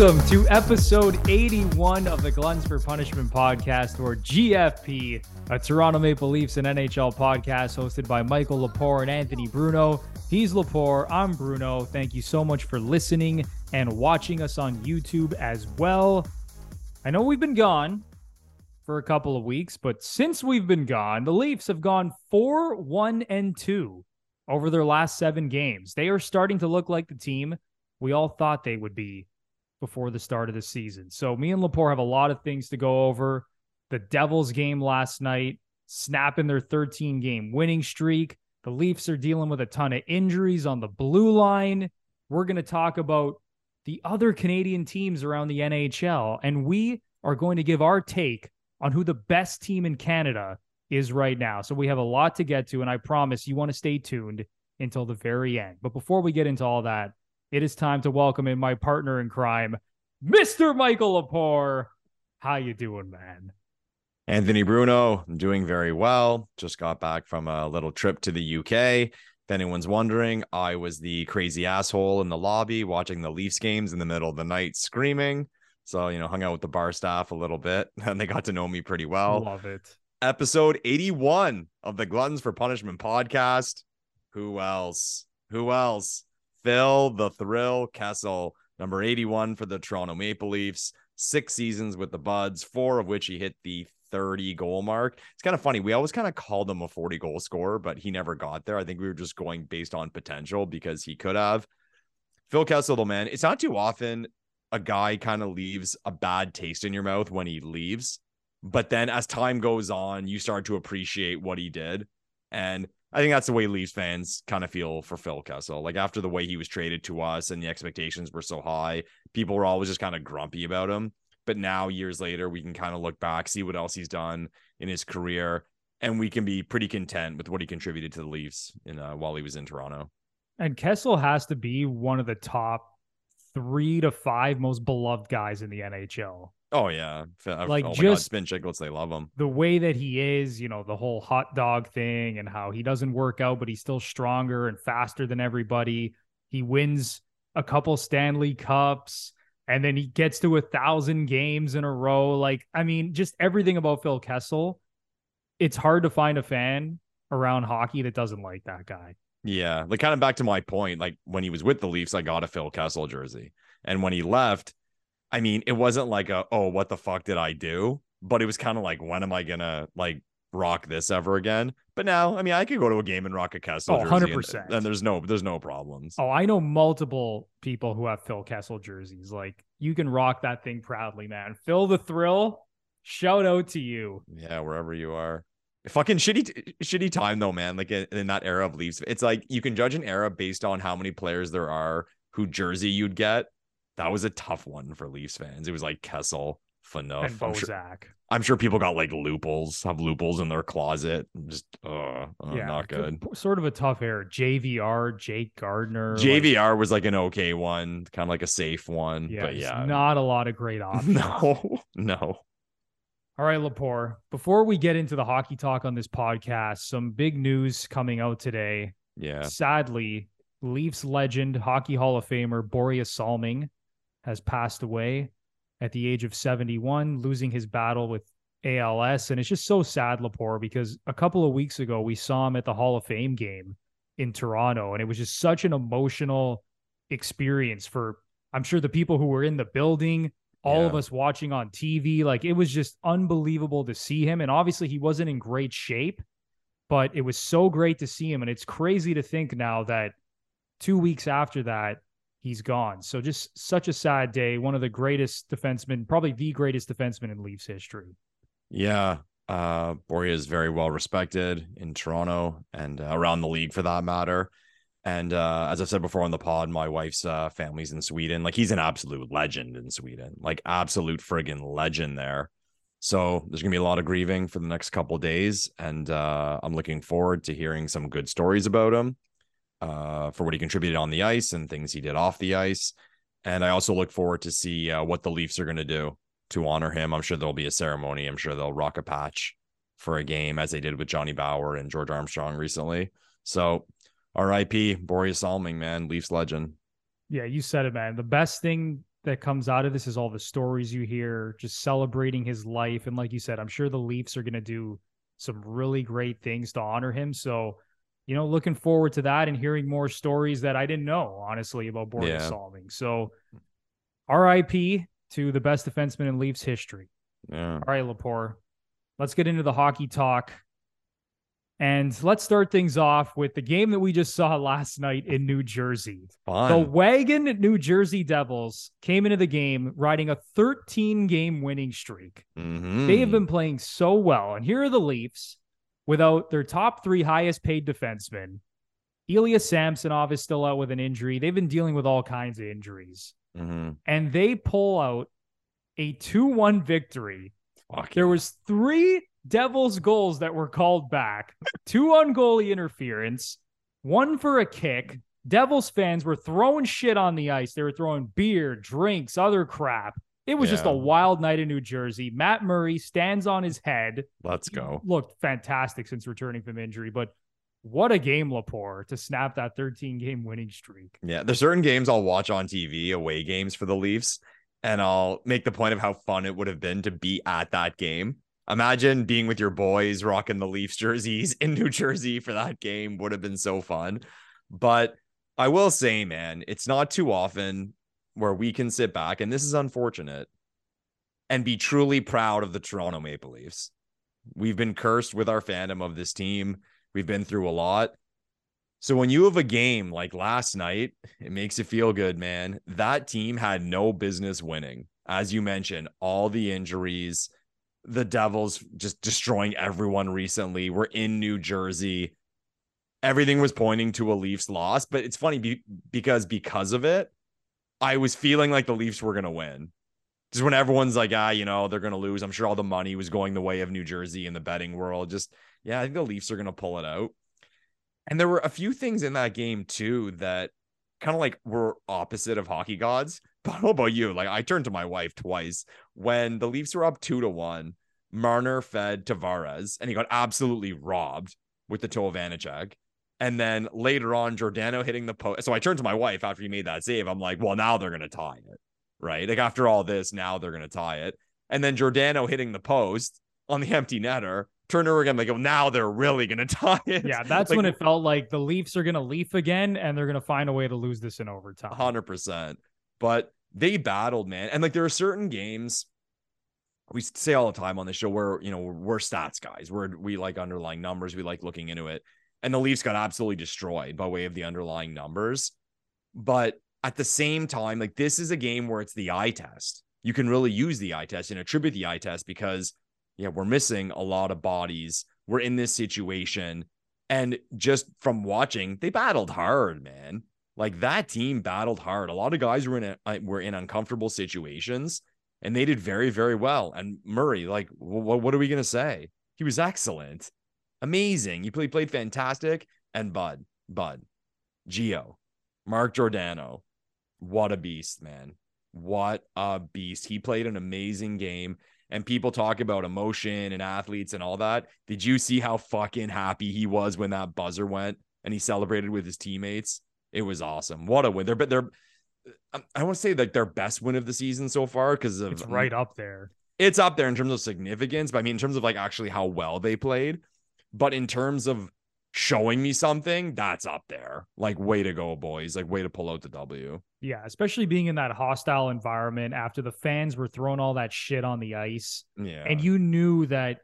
Welcome to episode 81 of the Gluttons for Punishment podcast, or GFP, a Toronto Maple Leafs and NHL podcast hosted by Michael Lepore and Anthony Bruno. He's Lepore, I'm Bruno. Thank you so much for listening and watching us on YouTube as well. I know we've been gone for a couple of weeks, but since we've been gone, the Leafs have gone 4 1 and 2 over their last seven games. They are starting to look like the team we all thought they would be before the start of the season. So me and Lepore have a lot of things to go over. The Devils game last night, snapping their 13 game winning streak. The Leafs are dealing with a ton of injuries on the blue line. We're going to talk about the other Canadian teams around the NHL, and we are going to give our take on who the best team in Canada is right now. So we have a lot to get to, and I promise you want to stay tuned until the very end. But before we get into all that, it is time to welcome in my partner in crime, Mr. Michael Lepore. How you doing, man? Anthony Bruno, I'm doing very well. Just got back from a little trip to the UK. If anyone's wondering, I was the crazy asshole in the lobby watching the Leafs games in the middle of the night screaming. So, you know, hung out with the bar staff a little bit and they got to know me pretty well. Love it. Episode 81 of the Gluttons for Punishment podcast. Who else? Who else? Phil the Thrill Kessel, number 81 for the Toronto Maple Leafs, six seasons with the Buds, four of which he hit the 30 goal mark. It's kind of funny. We always kind of called him a 40 goal scorer, but he never got there. I think we were just going based on potential because he could have. Phil Kessel, though, man, it's not too often a guy kind of leaves a bad taste in your mouth when he leaves. But then as time goes on, you start to appreciate what he did. And I think that's the way Leafs fans kind of feel for Phil Kessel. Like after the way he was traded to us and the expectations were so high, people were always just kind of grumpy about him. But now, years later, we can kind of look back, see what else he's done in his career, and we can be pretty content with what he contributed to the Leafs in uh, while he was in Toronto. And Kessel has to be one of the top three to five most beloved guys in the NHL. Oh yeah, uh, like oh just Spittin' Chiclets, they love him. The way that he is, you know, the whole hot dog thing, and how he doesn't work out, but he's still stronger and faster than everybody. He wins a couple Stanley Cups, and then he gets to a thousand games in a row. Like, I mean, just everything about Phil Kessel. It's hard to find a fan around hockey that doesn't like that guy. Yeah, like kind of back to my point. Like when he was with the Leafs, I got a Phil Kessel jersey, and when he left I mean, it wasn't like a oh, what the fuck did I do? But it was kind of like, when am I gonna like rock this ever again? But now, I mean, I could go to a game and rock a Kessel. Oh, 100%. And, and, there's no there's no problems. Oh, I know multiple people who have Phil Kessel jerseys. Like you can rock that thing proudly, man. Phil the thrill. Shout out to you. Yeah, wherever you are. Fucking shitty, shitty time though, man. Like in, in that era of Leafs, it's like you can judge an era based on how many players there are who jersey you'd get that was a tough one for Leafs fans. It was like Kessel, Phaneuf, and I'm sure, I'm sure people got like Lupuls, have Lupuls in their closet. Just uh, uh yeah, not good. Sort of a tough era. JVR, Jake Gardiner. JVR like, was like an okay one, kind of like a safe one. Yeah, but yeah, not a lot of great options. No, no. All right, Lepore. Before we get into the hockey talk on this podcast, some big news coming out today. Yeah. Sadly, Leafs legend, Hockey Hall of Famer Borje Salming has passed away at the age of 71, losing his battle with ALS. And it's just so sad, Lepore, because a couple of weeks ago, we saw him at the Hall of Fame game in Toronto. And it was just such an emotional experience for, I'm sure, the people who were in the building, all yeah. of us watching on TV. Like it was just unbelievable to see him. And obviously, he wasn't in great shape, but it was so great to see him. And it's crazy to think now that two weeks after that, he's gone. So just such a sad day. One of the greatest defensemen, probably the greatest defenseman in Leafs history. Yeah. Uh, Borje is very well respected in Toronto and uh, around the league for that matter. And uh, as I said before on the pod, my wife's uh, family's in Sweden. Like he's an absolute legend in Sweden, like absolute friggin' legend there. So there's gonna be a lot of grieving for the next couple days, and uh, I'm looking forward to hearing some good stories about him uh, for what he contributed on the ice and things he did off the ice. And I also look forward to see uh, what the Leafs are going to do to honor him. I'm sure there'll be a ceremony. I'm sure they'll rock a patch for a game as they did with Johnny Bower and George Armstrong recently. So, R.I.P. Borje Salming, man, Leafs legend. Yeah, you said it, man. The best thing that comes out of this is all the stories you hear, just celebrating his life. And like you said, I'm sure the Leafs are going to do some really great things to honor him. So, you know, looking forward to that and hearing more stories that I didn't know, honestly, about Borje Yeah. Salming. So, RIP to the best defenseman in Leafs history. Yeah. All right, Lepore, let's get into the hockey talk. And let's start things off with the game that we just saw last night in New Jersey. The Wagon New Jersey Devils came into the game riding a 13 game winning streak. Mhm. They have been playing so well. And here are the Leafs without their top three highest paid defensemen. Ilya Samsonov is still out with an injury. They've been dealing with all kinds of injuries. Mhm. And they pull out a 2 1 victory Fuck there yeah. was three Devils goals that were called back, two on goalie interference, one for a kick. Devils fans were throwing shit on the ice. They were throwing beer, drinks, other crap. It was just a wild night in New Jersey. Matt Murray stands on his head. Let's go. Looked fantastic since returning from injury, but what a game, Lepore, to snap that 13 game winning streak. Yeah, there's certain games I'll watch on TV, away games for the Leafs, and I'll make the point of how fun it would have been to be at that game. Imagine being with your boys, rocking the Leafs jerseys in New Jersey for that game would have been so fun. But I will say, man, it's not too often where we can sit back, and this is unfortunate, and be truly proud of the Toronto Maple Leafs. We've been cursed with our fandom of this team. We've been through a lot. So when you have a game like last night, it makes you feel good, man. That team had no business winning. As you mentioned, all the injuries, the Devils just destroying everyone recently. We're in New Jersey. Everything was pointing to a Leafs loss, but it's funny be- because because of it, I was feeling like the Leafs were going to win. Just when everyone's like, ah, you know, they're going to lose. I'm sure all the money was going the way of New Jersey in the betting world. Just, yeah, I think the Leafs are going to pull it out. And there were a few things in that game too that kind of like were opposite of hockey gods. But how about you? Like I turned to my wife twice when the Leafs were up two to one. Marner fed Tavares and he got absolutely robbed with the toe of Vanecek. And then later on, Giordano hitting the post. So I turned to my wife after he made that save. I'm like, well, now they're going to tie it. Right. Like after all this, now they're going to tie it. And then Giordano hitting the post on the empty netter. Turn over again, like, oh, now they're really going to tie it. Yeah, that's Like, when it felt like the Leafs are going to leaf again and they're going to find a way to lose this in overtime. hundred percent. But they battled, man. And like there are certain games we say all the time on the show where you know we're stats guys. We're we like underlying numbers. We like looking into it. And the Leafs got absolutely destroyed by way of the underlying numbers. But at the same time, like this is a game where it's the eye test. You can really use the eye test and attribute the eye test because yeah, we're missing a lot of bodies. We're in this situation. And just from watching, they battled hard, man. Like that team battled hard. A lot of guys were in a, uh, were in uncomfortable situations, and they did very very well. And Murray, like, what what are we gonna say? He was excellent, amazing. He played played fantastic. And Bud, Bud, Geo, Mark Giordano, what a beast, man! What a beast. He played an amazing game. And people talk about emotion and athletes and all that. Did you see how fucking happy he was when that buzzer went and he celebrated with his teammates? It was awesome. What a win. They're, but they're, um, I want to say like their best win of the season so far because of It's right up there. it's up there in terms of significance, but I mean, in terms of like actually how well they played, but in terms of showing me something, that's up there. Like, way to go, boys. Like, way to pull out the W. Yeah, especially being in that hostile environment after the fans were throwing all that shit on the ice. Yeah. And you knew that,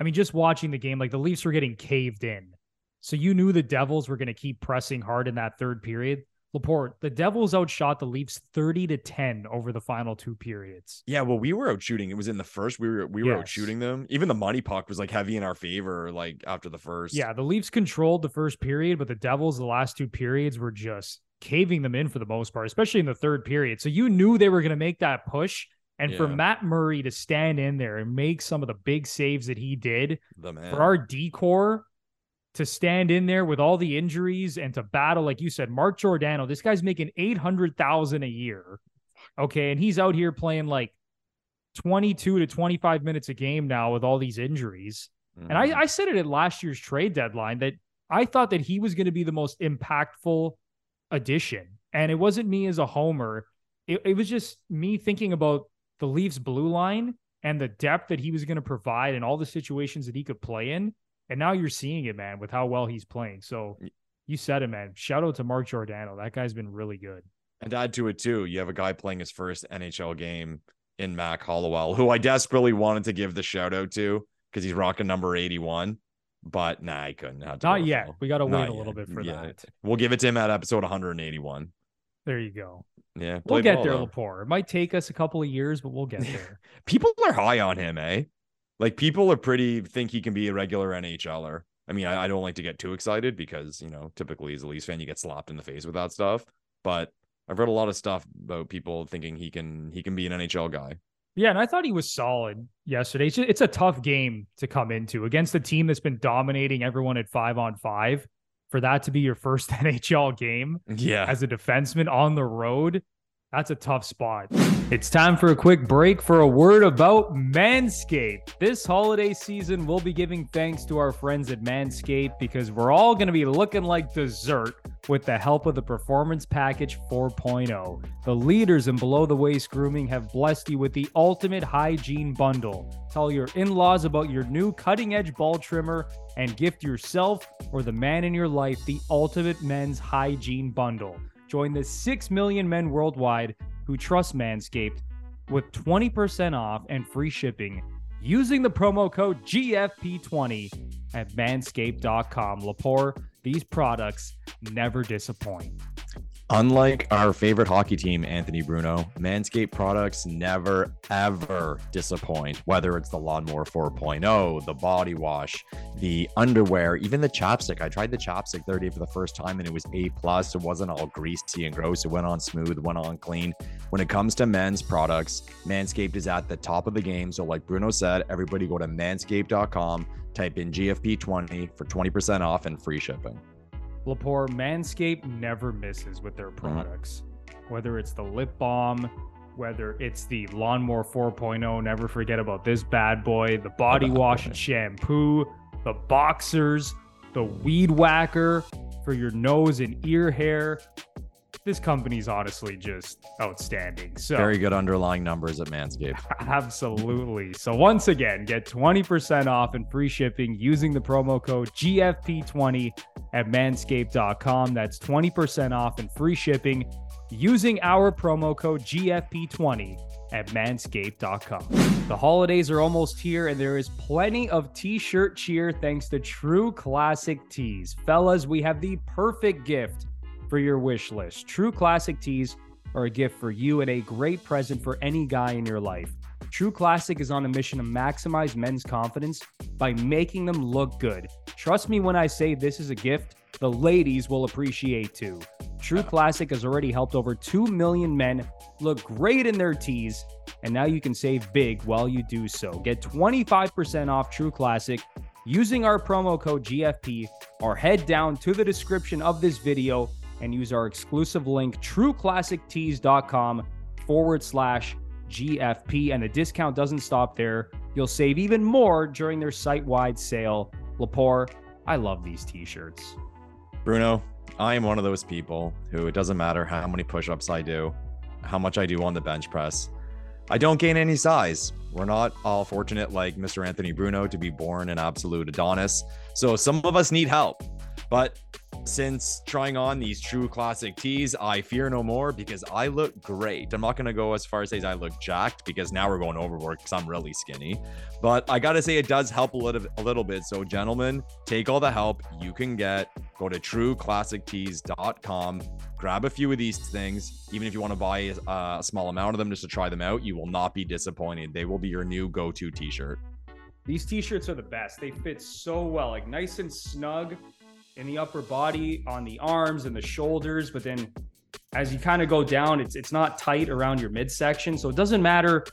I mean, just watching the game, like the Leafs were getting caved in. So you knew the Devils were going to keep pressing hard in that third period. Lepore, the Devils outshot the Leafs 30 to 10 over the final two periods. Yeah, well, we were out shooting. It was in the first. We were we were out shooting them. Even the money puck was like heavy in our favor, like after the first. Yeah, the Leafs controlled the first period, but the Devils, the last two periods, were just caving them in for the most part, especially in the third period. So you knew they were going to make that push. And for Matt Murray to stand in there and make some of the big saves that he did, the man. for our D corps to stand in there with all the injuries and to battle, like you said, Mark Giordano, this guy's making 800,000 a year. Okay. And he's out here playing like 22 to 25 minutes a game now with all these injuries. And Mhm. I, I said it at last year's trade deadline that I thought that he was going to be the most impactful addition. And it wasn't me as a homer it, it was just me thinking about the Leafs blue line and the depth that he was going to provide and all the situations that he could play in. And now you're seeing it, man, with how well he's playing. So you said it, man. Shout out to Mark Giordano. That guy's been really good. And add to it too, you have a guy playing his first NHL game in Mac Hollowell, who I desperately wanted to give the shout out to because he's rocking number 81. But nah, I couldn't. Not yet. We got to wait a little bit for yeah. that. We'll give it to him at episode 181. There you go. Yeah, we'll get there, Lepore. It might take us a couple of years, but we'll get there. people are high on him, eh? Like people are pretty think he can be a regular NHLer. I mean, I, I don't like to get too excited because you know, typically as a Leafs fan, you get slapped in the face with that stuff. But I've read a lot of stuff about people thinking he can he can be an NHL guy. Yeah, and I thought he was solid yesterday. It's, just, it's a tough game to come into against a team that's been dominating everyone at five on five for that to be your first NHL game yeah. as a defenseman on the road, that's a tough spot. It's time for a quick break for a word about Manscaped. This holiday season, we'll be giving thanks to our friends at Manscaped because we're all going to be looking like dessert with the help of the Performance Package 4.0. The leaders in below the waist grooming have blessed you with the ultimate hygiene bundle. Tell your in laws about your new cutting edge ball trimmer and gift yourself or the man in your life the ultimate men's hygiene bundle. Join the 6 million men worldwide who trust Manscaped with 20% off and free shipping using the promo code GFP20 at manscaped.com. Lepore, these products never disappoint. Unlike our favorite hockey team, Anthony Bruno, Manscaped products never, ever disappoint. Whether it's the Lawnmower 4.0, the body wash, the underwear, even the chapstick. I tried the chapstick 30 for the first time and it was A plus. It wasn't all greasy and gross. It went on smooth, went on clean. When it comes to men's products, Manscaped is at the top of the game. So, like Bruno said, everybody go to manscaped.com, type in GFP20 for 20% off and free shipping. Lepore, Manscaped never misses with their mm-hmm. products. Mm-hmm. Whether it's the lip balm, whether it's the lawnmower 4.0, never forget about this bad boy, the body wash and shampoo, the boxers, the weed whacker for your nose and ear hair, this company's honestly just outstanding. So very good underlying numbers at Manscaped. Absolutely. So once again, get 20% off and free shipping using the promo code GFP20 at manscaped.com. That's 20% off and free shipping using our promo code GFP20 at manscaped.com. The holidays are almost here and there is plenty of t-shirt cheer thanks to True Classic Tees. Fellas, we have the perfect gift for your wish list. True Classic tees are a gift for you and a great present for any guy in your life. True Classic is on a mission to maximize men's confidence by making them look good. Trust me when I say this is a gift the ladies will appreciate too. True Classic has already helped over 2 million men look great in their tees, and now you can save big while you do so. Get 25% off True Classic using our promo code GFP or head down to the description of this video and use our exclusive link, trueclassictees.com forward slash GFP. And the discount doesn't stop there. You'll save even more during their site wide sale. Lepore, I love these t shirts. Bruno, I am one of those people who it doesn't matter how many push ups I do, how much I do on the bench press. I don't gain any size. We're not all fortunate like Mr. Anthony Bruno to be born an absolute Adonis. So some of us need help. But since trying on these true classic tees, I fear no more because I look great. I'm not going to go as far as say I look jacked because now we're going overboard because I'm really skinny. But I got to say it does help a little, a little bit. So, gentlemen, take all the help you can get. Go to trueclassictees.com, grab a few of these things. Even if you want to buy a, a small amount of them just to try them out, you will not be disappointed. They will be your new go to t shirt. These t-shirts are the best. They fit so well, like nice and snug in the upper body, on the arms and the shoulders, but then as you kind of go down, it's it's not tight around your midsection. So it doesn't matter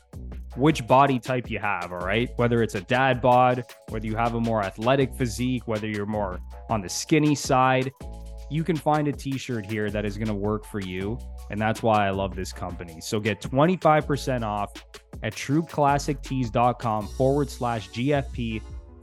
which body type you have, all right? Whether it's a dad bod, whether you have a more athletic physique, whether you're more on the skinny side, you can find a t-shirt here that is going to work for you. And that's why I love this company. So get 25% off at trueclassictees.com forward slash GFP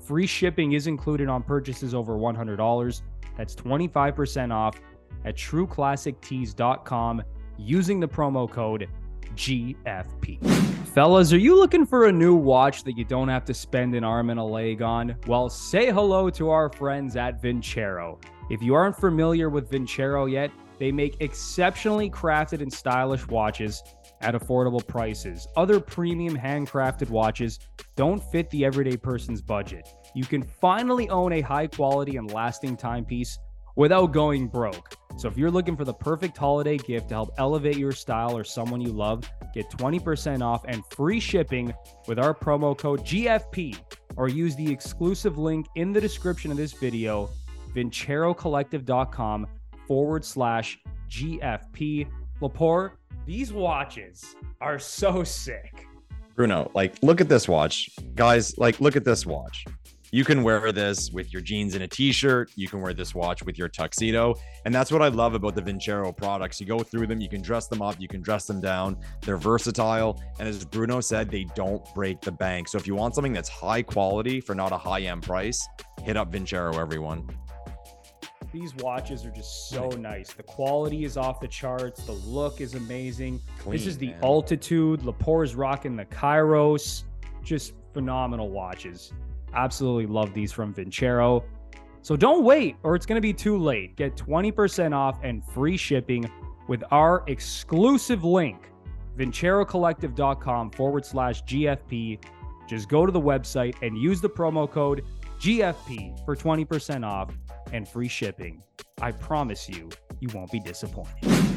Free shipping is included on purchases over $100. That's 25% off at trueclassictees.com using the promo code GFP. Fellas, are you looking for a new watch that you don't have to spend an arm and a leg on? Well, say hello to our friends at Vincero. If you aren't familiar with Vincero yet, they make exceptionally crafted and stylish watches at affordable prices. Other premium handcrafted watches don't fit the everyday person's budget. You can finally own a high quality and lasting timepiece without going broke. So if you're looking for the perfect holiday gift to help elevate your style or someone you love, get 20% off and free shipping with our promo code GFP or use the exclusive link in the description of this video, vincerocollective.com forward slash GFP. Lepore, these watches are so sick. Bruno, like, look at this watch. Guys, like, look at this watch. You can wear this with your jeans and a t-shirt. You can wear this watch with your tuxedo. And that's what I love about the Vincero products. You go through them, you can dress them up, you can dress them down. They're versatile. And as Bruno said, they don't break the bank. So if you want something that's high quality for not a high-end price, hit up Vincero, everyone. These watches are just so nice. The quality is off the charts. The look is amazing. Clean, this is the man. altitude. Lepore's rocking the Kairos. Just phenomenal watches. Absolutely love these from Vincero. So don't wait, or it's going to be too late. Get 20% off and free shipping with our exclusive link, vincerocollective.com forward slash GFP. Just go to the website and use the promo code GFP for 20% off and free shipping. I promise you, you won't be disappointed.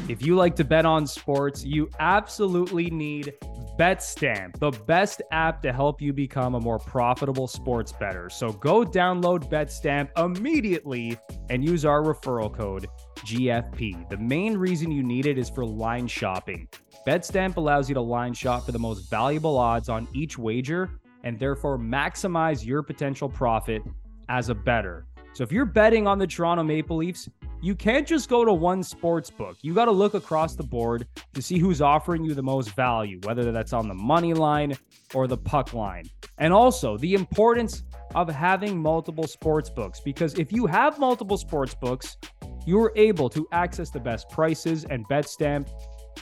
If you like to bet on sports, you absolutely need BetStamp, the best app to help you become a more profitable sports bettor. So go download BetStamp immediately and use our referral code GFP. The main reason you need it is for line shopping. BetStamp allows you to line shop for the most valuable odds on each wager and therefore maximize your potential profit as a bettor. So if you're betting on the Toronto Maple Leafs, you can't just go to one sports book. You got to look across the board to see who's offering you the most value, whether that's on the money line or the puck line. And also the importance of having multiple sports books because if you have multiple sports books, you're able to access the best prices and BetStamp,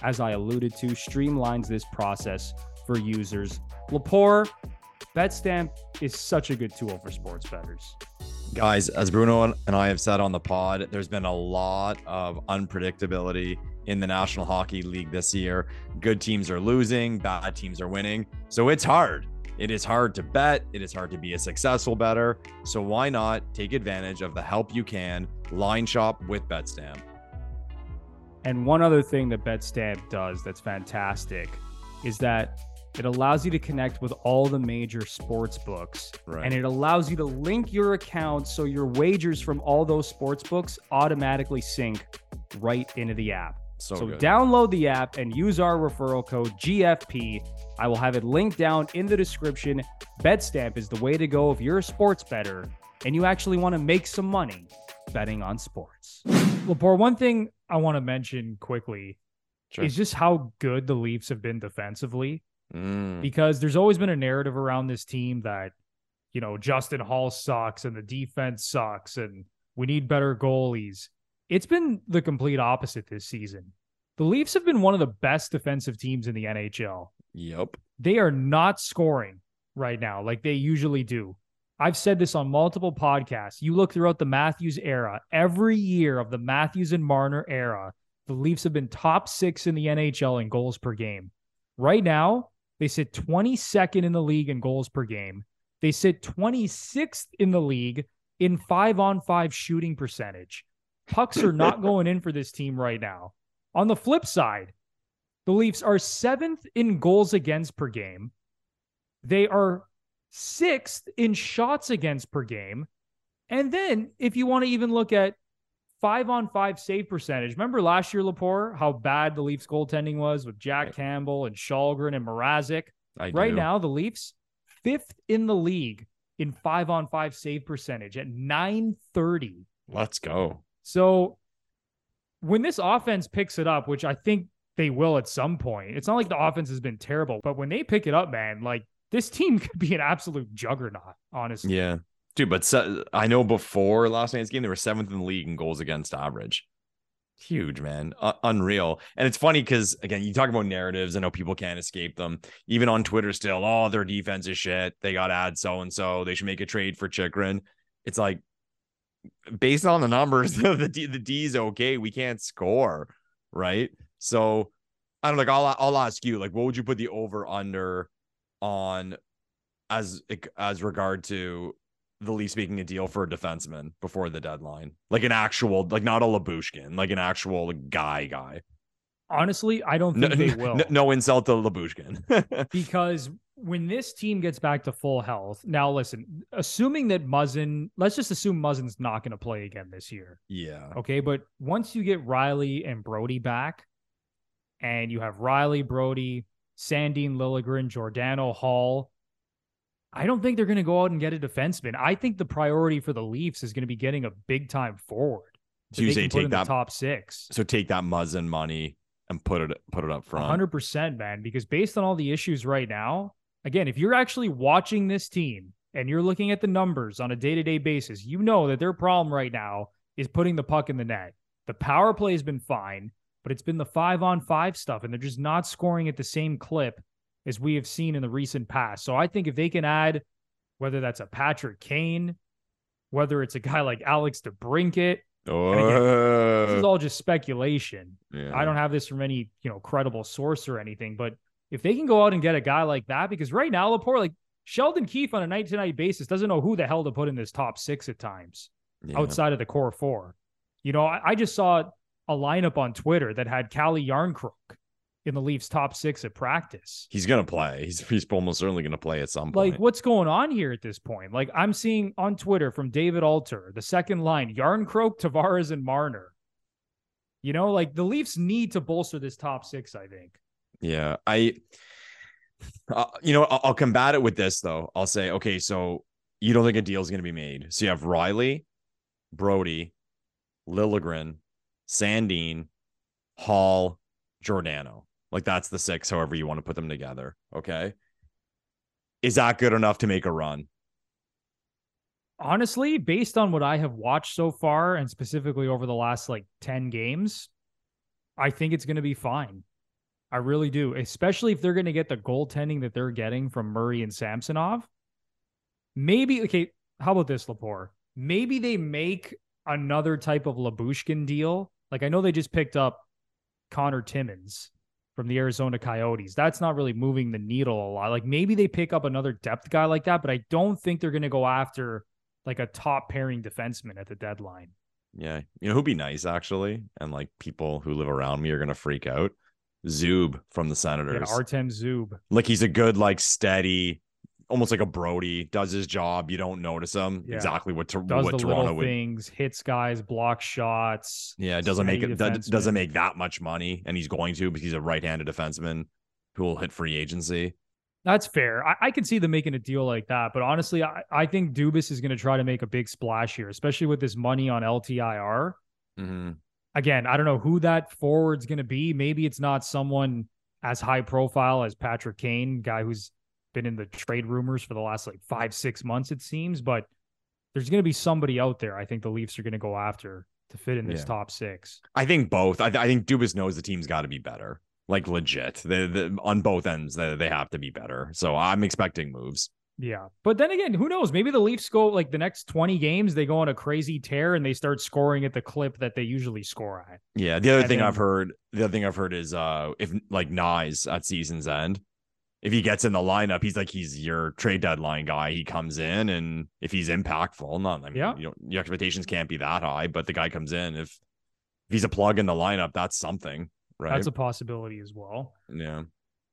as I alluded to, streamlines this process for users. Lepore, BetStamp is such a good tool for sports bettors. Guys, as Bruno and I have said on the pod, there's been a lot of unpredictability in the National Hockey League this year. Good teams are losing, bad teams are winning. So it's hard. It is hard to bet. It is hard to be a successful bettor. So why not take advantage of the help you can line shop with BetStamp? And one other thing that BetStamp does that's fantastic is that it allows you to connect with all the major sports books. Right. And it allows you to link your account so your wagers from all those sports books automatically sync right into the app. So, So download the app and use our referral code GFP. I will have it linked down in the description. BetStamp is the way to go if you're a sports bettor and you actually want to make some money betting on sports. Lepore, one thing I want to mention quickly Sure. is just how good the Leafs have been defensively Mm, because there's always been a narrative around this team that, you know, Justin Holl sucks and the defense sucks and we need better goalies. It's been the complete opposite this season. The Leafs have been one of the best defensive teams in the NHL. yep. They are not scoring right now like they usually do. I've said this on multiple podcasts. You look throughout the Matthews era, every year of the Matthews and Marner era, the Leafs have been top six in the NHL in goals per game. Right now, they sit 22nd in the league in goals per game. They sit 26th in the league in five on five shooting percentage. Pucks are not going in for this team right now. On the flip side, the Leafs are seventh in goals against per game. They are sixth in shots against per game. And then if you want to even look at five on five save percentage, remember last year, Lepore, how bad the Leafs goaltending was with Jack Right. Campbell and Källgren and Mrazek. I Right do. now, the Leafs fifth in the league in five on five save percentage at 930. Let's go. So when this offense picks it up, which I think they will at some point, it's not like the offense has been terrible, but when they pick it up, man, like this team could be an absolute juggernaut, honestly. Yeah. Dude, but I know before last night's game, they were seventh in the league in goals against average. huge, man, uh, unreal. And it's funny because again, you talk about narratives. I know people can't escape them. Even on Twitter, still, oh, their defense is shit. They got add so and so. They should make a trade for Chychrun. It's like based on the numbers, the D, the D is okay. We can't score, right? So I don't like. I'll I'll ask you, like, what would you put the over under on as as regard to the Leafs making a deal for a defenseman before the deadline, like an actual, like not a Lyubushkin, like an actual like, guy guy. Honestly, I don't think no, they will. No, no insult to Lyubushkin. because when this team gets back to full health, now listen, assuming that Muzzin, let's just assume Muzzin's not going to play again this year. Yeah. Okay. But once you get Rielly and Brodie back, and you have Rielly, Brodie, Sandin, Liljegren, Giordano, Holl, I don't think they're going to go out and get a defenseman. I think the priority for the Leafs is going to be getting a big time forward. So you say take that top six. So take that Muzzin money and put it put it up front. Hundred percent, man. Because based on all the issues right now, again, if you're actually watching this team and you're looking at the numbers on a day to day basis, you know that their problem right now is putting the puck in the net. The power play has been fine, but it's been the five on five stuff, and they're just not scoring at the same clip as we have seen in the recent past. So I think if they can add, whether that's a Patrick Kane, whether it's a guy like Alex DeBrincat, oh. again, this is oh. all just speculation. Yeah. I don't have this from any you know credible source or anything, but if they can go out and get a guy like that, because right now Lepore, like Sheldon Keefe on a night to night basis, doesn't know who the hell to put in this top six at times yeah. outside of the core four. You know, I, I just saw a lineup on Twitter that had Calle Jarnkrok in the Leafs top six at practice. He's gonna play. He's he's almost certainly gonna play at some point. Like, what's going on here at this point? Like, I'm seeing on Twitter from David Alter, the second line, Jarnkrok, Tavares, and Marner. You know, like the Leafs need to bolster this top six, I think. Yeah. I uh, you know, I'll, I'll combat it with this though. I'll say, okay, so you don't think a deal is going to be made. So you have Rielly, Brodie, Liljegren, Sandin, Holl, Giordano. Like that's the six, however you want to put them together. Okay. Is that good enough to make a run? Honestly, based on what I have watched so far, and specifically over the last like 10 games, I think it's going to be fine. I really do, especially if they're going to get the goaltending that they're getting from Murray and Samsonov. Maybe, okay, how about this, Lepore? Maybe they make another type of Lyubushkin deal. Like I know they just picked up Connor Timmins from the Arizona Coyotes. That's not really moving the needle a lot. Like maybe they pick up another depth guy like that, but I don't think they're going to go after like a top pairing defenseman at the deadline. Yeah. You know who'd be nice actually? And like people who live around me are going to freak out. Zub from the Senators. Yeah, Artem Zub. Like he's a good, like steady, almost like a Brodie does his job. You don't notice him yeah. exactly what, to, does what the Toronto little would. things, hits guys, block shots. Yeah, it doesn't make it doesn't make that much money, and he's going to because he's a right-handed defenseman who will hit free agency. That's fair. I, I can see them making a deal like that, but honestly, I, I think Dubas is going to try to make a big splash here, especially with this money on LTIR. Mm-hmm. Again, I don't know who that forward's going to be. Maybe it's not someone as high profile as Patrick Kane, guy who's been in the trade rumors for the last like five, six months, it seems. But there's going to be somebody out there I think the Leafs are going to go after to fit in this yeah. top six. I think both. I, th- I think Dubas knows the team's got to be better, like legit. The, the on both ends, they, they have to be better. So I'm expecting moves. Yeah. But then again, who knows? Maybe the Leafs go like the next 20 games, they go on a crazy tear and they start scoring at the clip that they usually score at. Yeah. The other and thing then, I've heard, the other thing I've heard is uh if like Knies at season's end, if he gets in the lineup, he's like he's your trade deadline guy. He comes in and if he's impactful, not I mean, yeah. you know, your expectations can't be that high, but the guy comes in. If if he's a plug in the lineup, that's something, right? That's a possibility as well. Yeah.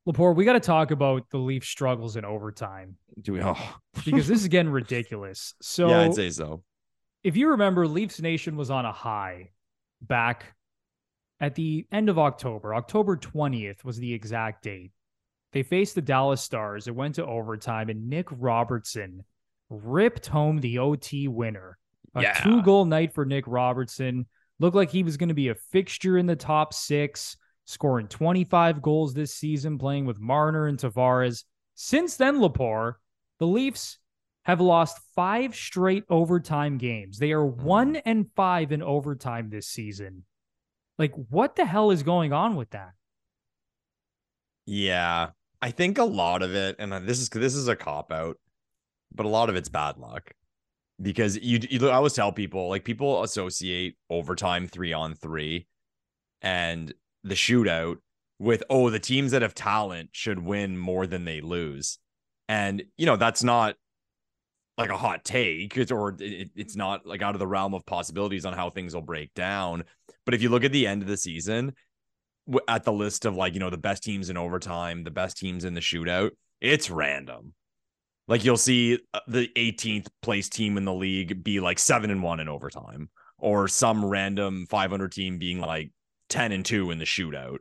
Lepore, we got to talk about the Leaf struggles in overtime. Do we? Oh. because this is getting ridiculous. So yeah, I'd say so. If you remember, Leafs Nation was on a high back at the end of October. October 20th was the exact date. They faced the Dallas Stars. It went to overtime, and Nick Robertson ripped home the OT winner. A yeah. two goal night for Nick Robertson. Looked like he was going to be a fixture in the top six, scoring 25 goals this season, playing with Marner and Tavares. Since then, Lepore, the Leafs have lost five straight overtime games. They are mm-hmm. one and five in overtime this season. Like, what the hell is going on with that? Yeah, I think a lot of it, and uh, this is this is a cop out, but a lot of it's bad luck because you, you I always tell people like people associate overtime three on three and the shootout with oh the teams that have talent should win more than they lose, and you know that's not like a hot take or it, it's not like out of the realm of possibilities on how things will break down. But if you look at the end of the season, at the list of like you know the best teams in overtime, the best teams in the shootout, it's random. Like you'll see uh, the 18th place team in the league be like 7 and 1 in overtime or some random 500 team being like 10 and 2 in the shootout.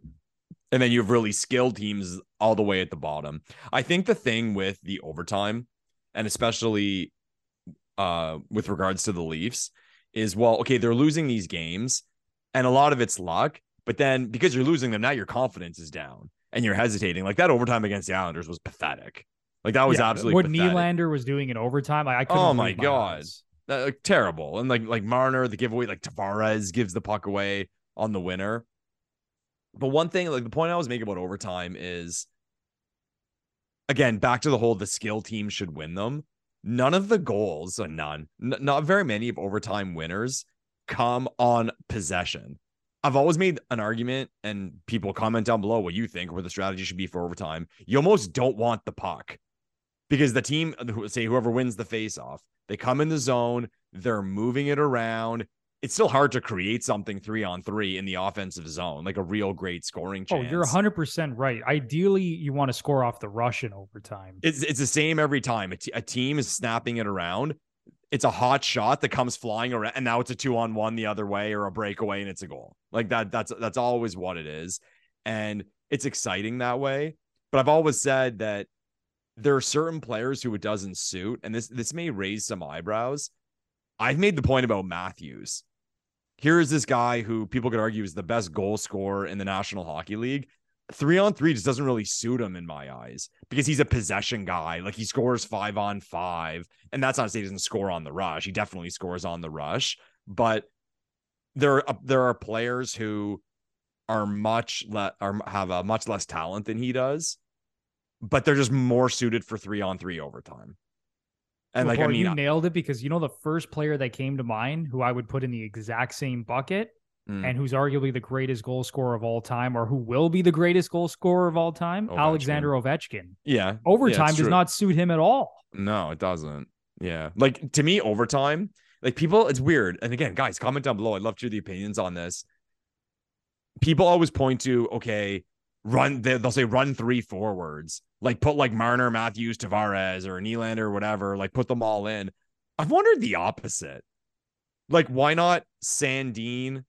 And then you have really skilled teams all the way at the bottom. I think the thing with the overtime and especially uh with regards to the Leafs is well, okay, they're losing these games and a lot of it's luck, but then because you're losing them now your confidence is down and you're hesitating. Like that overtime against the Islanders was pathetic. Like that was yeah, absolutely what pathetic. Nylander was doing in overtime. Like, I couldn't. Oh my god, that, like, terrible! And like like Marner, the giveaway, like Tavares gives the puck away on the winner. But one thing, like the point I was making about overtime is, again, back to the whole the skill team should win them. None of the goals, uh, none, n- not very many of overtime winners come on possession. I've always made an argument, and people comment down below what you think or what the strategy should be for overtime. You almost don't want the puck because the team, say whoever wins the face-off, they come in the zone, they're moving it around. It's still hard to create something three on three in the offensive zone, like a real great scoring chance. Oh, you're 100% right. Ideally, you want to score off the rush in overtime. It's, it's the same every time. A, t- a team is snapping it around. It's a hot shot that comes flying around, and now it's a two on one the other way or a breakaway, and it's a goal. Like that. That's that's always what it is, and it's exciting that way. But I've always said that there are certain players who it doesn't suit, and this this may raise some eyebrows. I've made the point about Matthews. Here is this guy who people could argue is the best goal scorer in the National Hockey League. Three on three just doesn't really suit him in my eyes because he's a possession guy. Like he scores five on five, and that's not to say he doesn't score on the rush. He definitely scores on the rush, but there are there are players who are much le- are have a much less talent than he does but they're just more suited for three on three overtime. And like, I mean, you nailed it because you know the first player that came to mind who I would put in the exact same bucket mm. and who's arguably the greatest goal scorer of all time, or who will be the greatest goal scorer of all time, Ovechkin. Alexander Ovechkin. Yeah, overtime yeah, does not suit him at all. No, it doesn't. Yeah, like to me, overtime, like people, it's weird. And again, guys, comment down below. I'd love to hear the opinions on this. People always point to okay, run they'll say run three forwards like put like marner matthews tavares or Nylander or whatever like put them all in i've wondered the opposite like why not sandin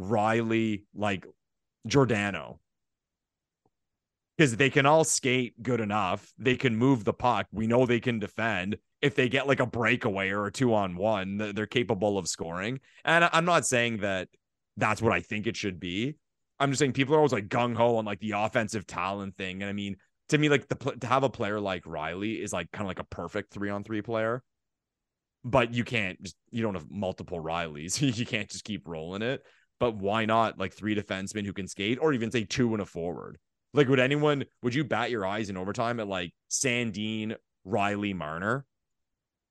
rielly like giordano because they can all skate good enough they can move the puck we know they can defend if they get like a breakaway or a two on one they're capable of scoring and i'm not saying that that's what i think it should be I'm just saying people are always like gung ho on like the offensive talent thing. And I mean, to me, like the to have a player like Rielly is like kind of like a perfect three on three player. But you can't just you don't have multiple Riellys. you can't just keep rolling it. But why not like three defensemen who can skate, or even say two and a forward? Like, would anyone would you bat your eyes in overtime at like Sandin, Rielly, Marner?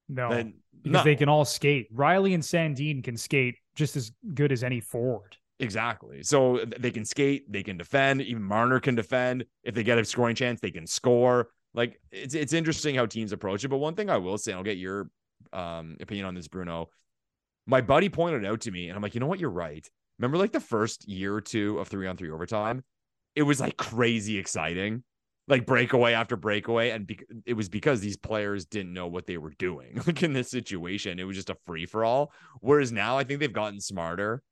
No, then, because no. they can all skate. Rielly and Sandin can skate just as good as any forward. Exactly. So they can skate, they can defend. Even Marner can defend. If they get a scoring chance, they can score. Like it's it's interesting how teams approach it. But one thing I will say, I'll get your um, opinion on this, Bruno. My buddy pointed out to me, and I'm like, you know what? You're right. Remember, like the first year or two of three on three overtime, it was like crazy exciting, like breakaway after breakaway, and be- it was because these players didn't know what they were doing. Like in this situation, it was just a free for all. Whereas now, I think they've gotten smarter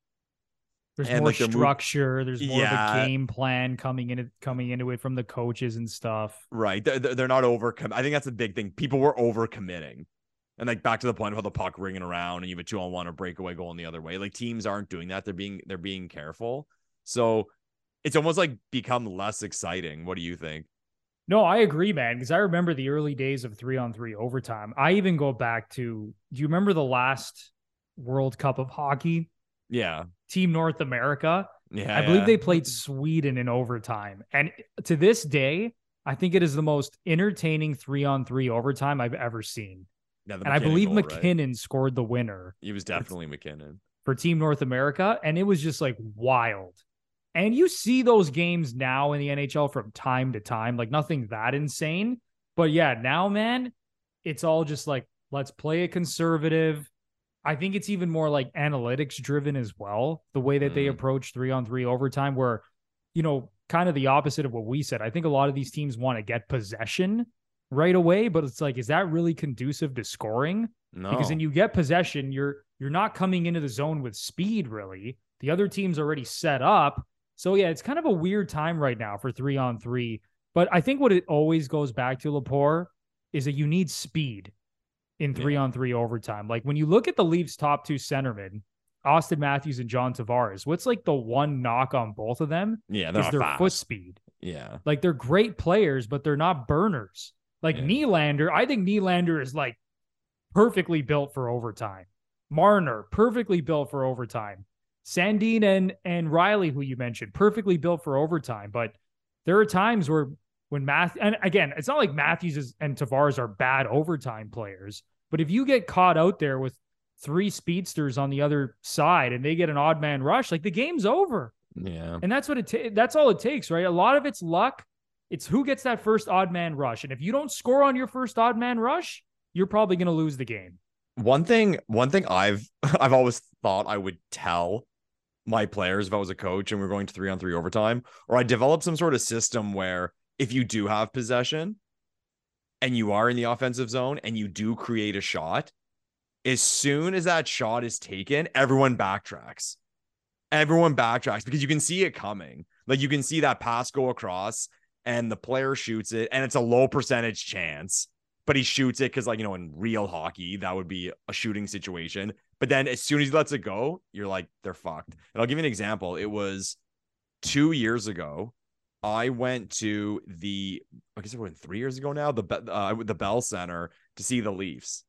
there's and more like structure. There's more yeah. of a game plan coming in coming into it from the coaches and stuff. Right. They're, they're not over. I think that's the big thing. People were over committing. And like back to the point of how the puck ringing around and you have a two on one or breakaway going the other way. Like teams aren't doing that. They're being they're being careful. So it's almost like become less exciting. What do you think? No, I agree, man. Because I remember the early days of three on three overtime. I even go back to do you remember the last World Cup of hockey yeah. Team North America. Yeah, I believe yeah. they played Sweden in overtime. And to this day, I think it is the most entertaining three on three overtime I've ever seen. The And I believe goal, right? MacKinnon scored the winner He was definitely MacKinnon. for Team North America. And it was just like wild. And you see those games now in the NHL from time to time, like nothing that insane. But yeah, now, man, it's all just like, let's play a conservative. I think it's even more like analytics driven as well, the way that they Mm. approach three on three overtime, where, you know, kind of the opposite of what we said. I think a lot of these teams want to get possession right away, but it's like, is that really conducive to scoring? No, because then you get possession you're you're not coming into the zone with speed really the other team's already set up so yeah it's kind of a weird time right now for three on three but i think what it always goes back to Lepore is that you need speed in three Yeah. on three overtime like when you look at the leafs top two centermen austin matthews and john tavares what's like the one knock on both of them yeah, they're is their fast. foot speed Yeah, like they're great players, but they're not burners. Like Yeah. Nylander, I think Nylander is like perfectly built for overtime. Marner, perfectly built for overtime. Sandin and and Rielly, who you mentioned, perfectly built for overtime. But there are times where when Math and again, it's not like Matthews is, and Tavares are bad overtime players. But if you get caught out there with three speedsters on the other side and they get an odd man rush, like the game's over. yeah, And that's what it ta- that's all it takes, right? A lot of it's luck. It's who gets that first odd man rush. And if you don't score on your first odd man rush, you're probably going to lose the game. one thing one thing i've i've always thought i would tell my players if i was a coach and we are going to three on three overtime or i develop some sort of system where if you do have possession and you are in the offensive zone and you do create a shot as soon as that shot is taken everyone backtracks everyone backtracks because you can see it coming like you can see that pass go across and the player shoots it and it's a low percentage chance but he shoots it because like you know in real hockey that would be a shooting situation. But then as soon as he lets it go you're like they're fucked. And i'll give you an example. It was two years ago i went to the i guess it was three years ago now the uh, the bell center to see the leafs.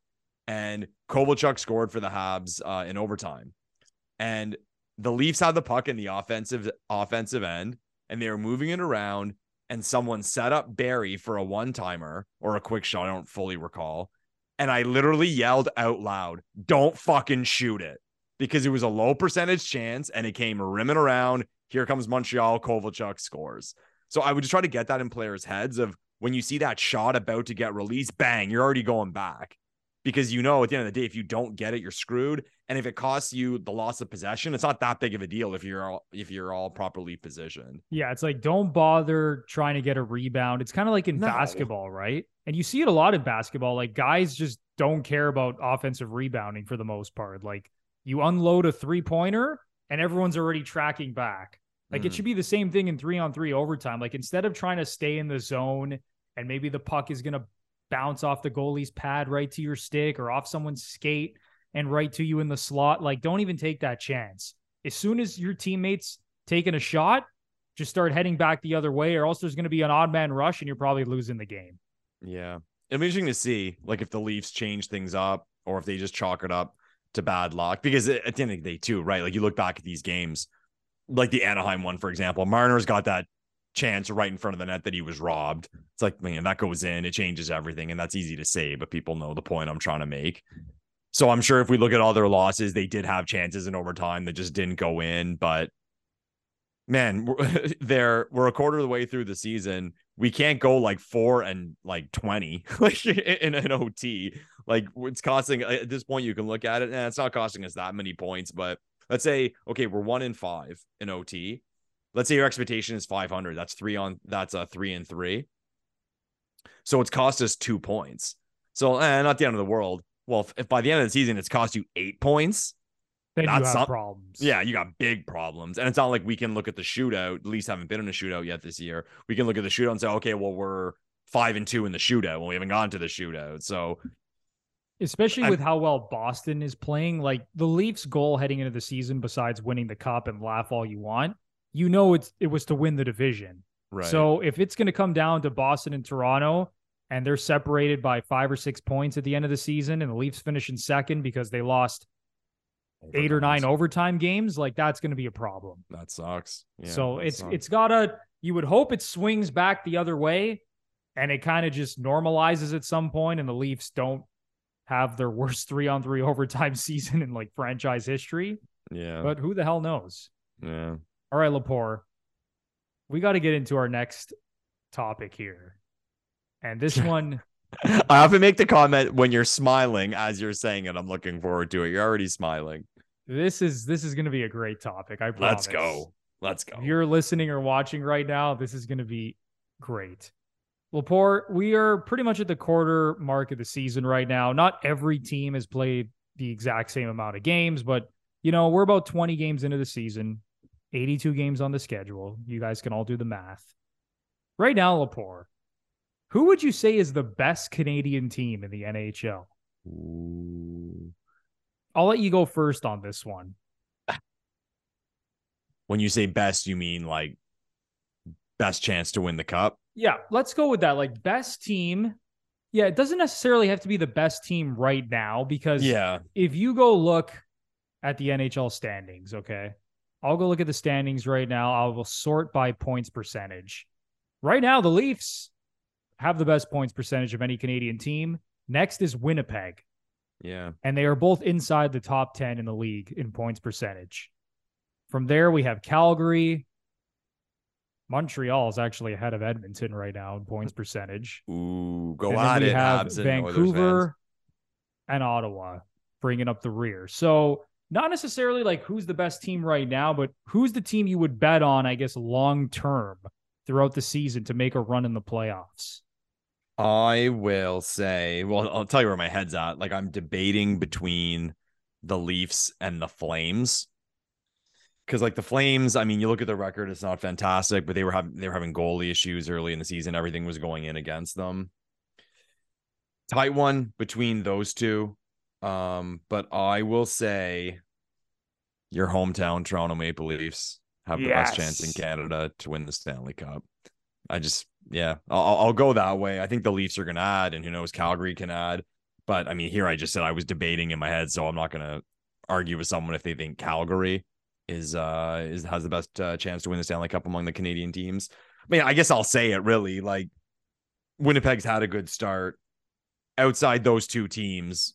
And kovalchuk scored for the habs uh, in overtime. And the leafs had the puck in the offensive offensive end and they were moving it around and someone set up Barrie for a one timer or a quick shot. I don't fully recall. And I literally yelled out loud, don't fucking shoot it because it was a low percentage chance and it came rimming around. Here comes Montreal. Kovalchuk scores. So I would just try to get that in players' heads of when you see that shot about to get released, bang, you're already going back because you know at the end of the day, if you don't get it, you're screwed. And if it costs you the loss of possession, it's not that big of a deal if you're all if you're all properly positioned. Yeah, it's like don't bother trying to get a rebound. It's kind of like in No. basketball, right? And you see it a lot in basketball. Like guys just don't care about offensive rebounding for the most part. Like you unload a three pointer and everyone's already tracking back. Like it Mhm. should be the same thing in three on three overtime. Like instead of trying to stay in the zone and maybe the puck is going to bounce off the goalie's pad right to your stick or off someone's skate and right to you in the slot, like don't even take that chance. As soon as your teammates taking a shot, just start heading back the other way, or else there's going to be an odd man rush and you're probably losing the game. Yeah. It'll be interesting to see like if the Leafs change things up or if they just chalk it up to bad luck. Because at the end of the day, too, right? Like you look back at these games, like the Anaheim one, for example, Marner's got that chance right in front of the net that he was robbed. It's like, man, that goes in, it changes everything. And that's easy to say, but people know the point I'm trying to make. So I'm sure if we look at all their losses, they did have chances in overtime that just didn't go in. But man, we're, they're we're a quarter of the way through the season. We can't go like four and like twenty like in an OT. Like it's costing at this point. You can look at it, and it's not costing us that many points. But let's say okay, we're one in five in OT. Let's say your expectation is 500. That's three on. That's a three and three. So it's cost us two points. So eh, not the end of the world. Well, if, if by the end of the season it's cost you eight points, Then you That's some- problems. yeah, you got big problems. And it's not like we can look at the shootout, at least haven't been in a shootout yet this year. We can look at the shootout and say, okay, well, we're five and two in the shootout when we haven't gone to the shootout. So Especially I'm- with how well Boston is playing. Like the Leafs' goal heading into the season, besides winning the cup and laugh all you want, you know it's it was to win the division. right. So if it's going to come down to Boston and Toronto, and they're separated by five or six points at the end of the season, and the Leafs finish in second because they lost eight or nine overtime games, like that's going to be a problem. That sucks. Yeah, so that it's sucks. it's gotta. You would hope it swings back the other way, and it kind of just normalizes at some point, and the Leafs don't have their worst three on three overtime season in like franchise history. yeah, But who the hell knows? yeah. All right, Lepore, we got to get into our next topic here, and this one. I often make the comment when you're smiling as you're saying it. I'm looking forward to it. You're already smiling. This is this is going to be a great topic. I promise. Let's go. Let's go. If you're listening or watching right now, this is going to be great. Lepore, we are pretty much at the quarter mark of the season right now. Not every team has played the exact same amount of games, but you know, we're about 20 games into the season, 82 games on the schedule. You guys can all do the math. Right now, Lepore, who would you say is the best Canadian team in the NHL? Ooh. I'll let you go first on this one. When you say best, you mean like best chance to win the cup? Yeah, let's go with that. Like best team. Yeah, it doesn't necessarily have to be the best team right now because Yeah. if you go look at the NHL standings, okay, I'll go look at the standings right now. I will sort by points percentage. Right now, the Leafs have the best points percentage of any Canadian team. Next is Winnipeg, Yeah. and they are both inside the top 10 in the league in points percentage. From there, we have Calgary. Montreal is actually ahead of Edmonton right now in points percentage. Ooh, go And we it, have Habs and Vancouver and Ottawa bringing up the rear. So not necessarily like who's the best team right now, but who's the team you would bet on, I guess, long term throughout the season to make a run in the playoffs. I will say, well, I'll tell you where my head's at. Like I'm debating between the Leafs and the Flames. Cause like the Flames, I mean, you look at the record, it's not fantastic, but they were having they were having goalie issues early in the season. Everything was going in against them. Tight one between those two. Um, but I will say your hometown Toronto Maple Leafs have the best chance in Canada to win the Stanley Cup. I just, yeah, I'll, I'll go that way. I think the Leafs are going to add, and who knows, Calgary can add. But I mean, here I just said I was debating in my head, so I'm not going to argue with someone if they think Calgary is uh is has the best uh, chance to win the Stanley Cup among the Canadian teams. I mean, I guess I'll say it really like Winnipeg's had a good start. Outside those two teams,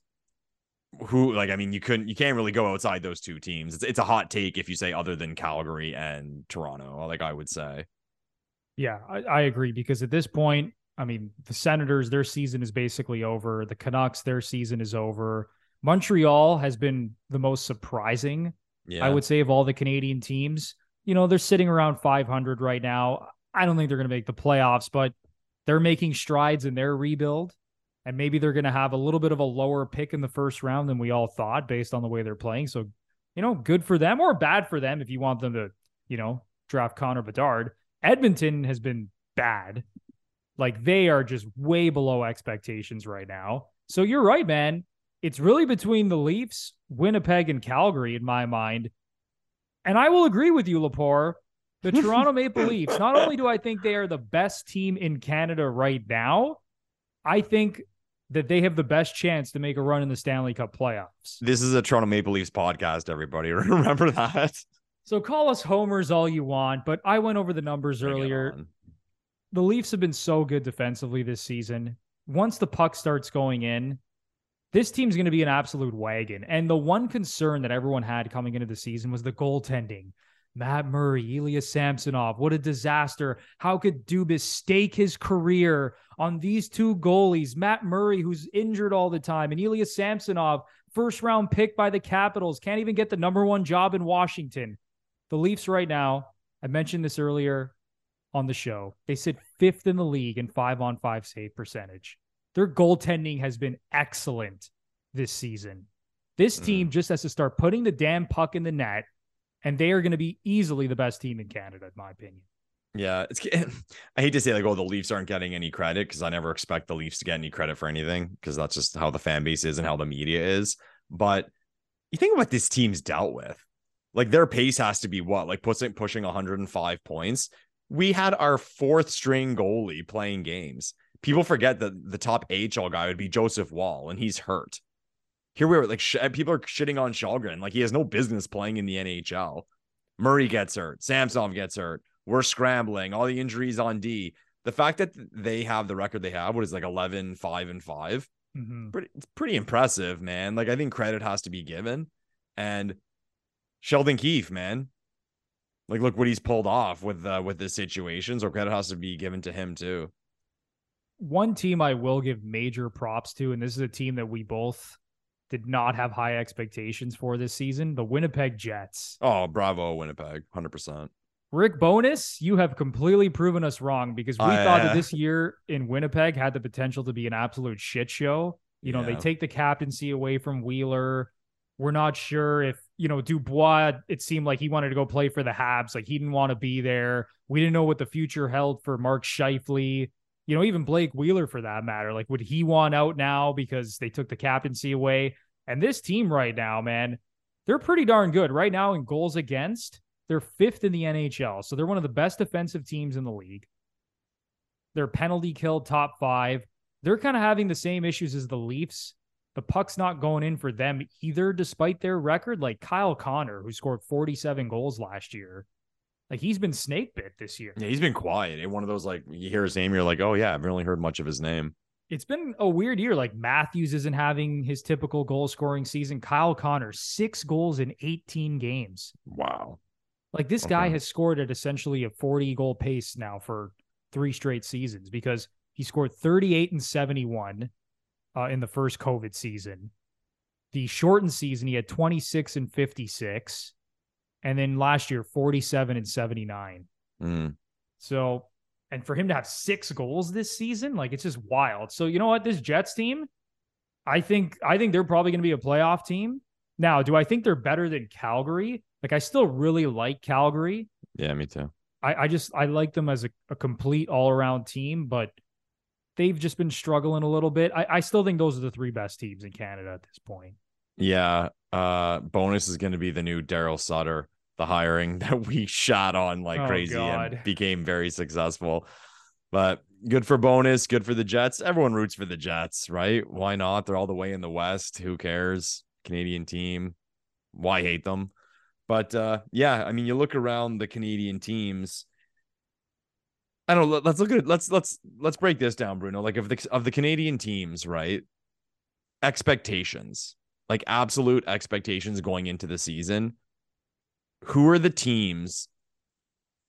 who like I mean, you couldn't you can't really go outside those two teams. It's it's a hot take if you say other than Calgary and Toronto. Like I would say. Yeah, I, I agree because at this point, I mean, the Senators, their season is basically over. The Canucks, their season is over. Montreal has been the most surprising Yeah. I would say of all the Canadian teams, you know, they're sitting around 500 right now. I don't think they're going to make the playoffs, but they're making strides in their rebuild. And maybe they're going to have a little bit of a lower pick in the first round than we all thought based on the way they're playing. So, you know, good for them or bad for them if you want them to, you know, draft Connor Bedard. Edmonton has been bad. Like they are just way below expectations right now. So you're right, man. It's really between the Leafs, Winnipeg, and Calgary in my mind. And I will agree with you, Lepore. The Toronto Maple Leafs, not only do I think they are the best team in Canada right now, I think that they have the best chance to make a run in the Stanley Cup playoffs. This is a Toronto Maple Leafs podcast, everybody. Remember that. So call us homers all you want, but I went over the numbers earlier. on. the Leafs have been so good defensively this season. Once the puck starts going in, this team's going to be an absolute wagon. And the one concern that everyone had coming into the season was the goaltending. Matt Murray, Ilya Samsonov, what a disaster. How could Dubas stake his career on these two goalies? Matt Murray, who's injured all the time, and Ilya Samsonov, first round pick by the Capitals, can't even get the number one job in Washington. The Leafs right now, I mentioned this earlier, on the show. They sit fifth in the league in five on five save percentage. Their goaltending has been excellent this season. This team mm. just has to start putting the damn puck in the net, and they are going to be easily the best team in Canada, in my opinion. Yeah, it's. I hate to say like, oh, the Leafs aren't getting any credit because I never expect the Leafs to get any credit for anything because that's just how the fan base is and how the media is. But you think what this team's dealt with, like their pace has to be what, like pushing pushing 105 points. We had our fourth string goalie playing games. People forget that the top AHL guy would be Joseph Woll, and he's hurt. Here we are, like sh- people are shitting on Källgren. Like he has no business playing in the NHL. Murray gets hurt. Samsonov gets hurt. We're scrambling. All the injuries on D. The fact that they have the record they have, what is like 11, 5, and 5, Mhm. pretty, it's pretty impressive, man. Like I think credit has to be given. And Sheldon Keefe, man. Like look what he's pulled off with uh, with this situation. So credit has to be given to him too. One team I will give major props to, and this is a team that we both did not have high expectations for this season the Winnipeg Jets. Oh, bravo, Winnipeg. 100%. Rick Bowness, you have completely proven us wrong because we I, thought uh, that this year in Winnipeg had the potential to be an absolute shit show. You know, they take the captaincy away from Wheeler. We're not sure if, you know, Dubois, it seemed like he wanted to go play for the Habs. Like he didn't want to be there. We didn't know what the future held for Mark Scheifele. You know, even Blake Wheeler for that matter. Like, would he want out now because they took the captaincy away? And this team right now, man, they're pretty darn good. Right now in goals against, they're fifth in the NHL. So they're one of the best defensive teams in the league. They're penalty kill top five. They're kind of having the same issues as the Leafs. The puck's not going in for them either, despite their record. Like Kyle Connor, who scored 47 goals last year, like he's been snake bit this year. Yeah, he's been quiet. And one of those like you hear his name, you're like, oh yeah, I've really heard much of his name. It's been a weird year. Like Matthews isn't having his typical goal scoring season. Kyle Connor, six goals in 18 games. Wow. Like this guy has scored at essentially a 40 goal pace now for three straight seasons because he scored 38 and 71 uh, in the first COVID season. The shortened season, he had 26 and 56. And then last year, 47 and 79. Mm. So, and for him to have six goals this season, like it's just wild. So, you know what? This Jets team, I think, I think they're probably going to be a playoff team. Now, do I think they're better than Calgary? Like, I still really like Calgary. Yeah, me too. I, I just, I like them as a, a complete all around team, but they've just been struggling a little bit. I, I still think those are the three best teams in Canada at this point. Yeah. Uh Bowness is gonna be the new Darryl Sutter, the hiring that we shot on like Oh, crazy God. and became very successful. But good for Bowness, good for the Jets. Everyone roots for the Jets, right? Why not? They're all the way in the West. Who cares? Canadian team. Why hate them? But uh yeah, I mean, you look around the Canadian teams. I don't know. let- Let's look at it. Let's let's let's break this down, Bruno. Like of the of the Canadian teams, right? Expectations, like absolute expectations going into the season. Who are the teams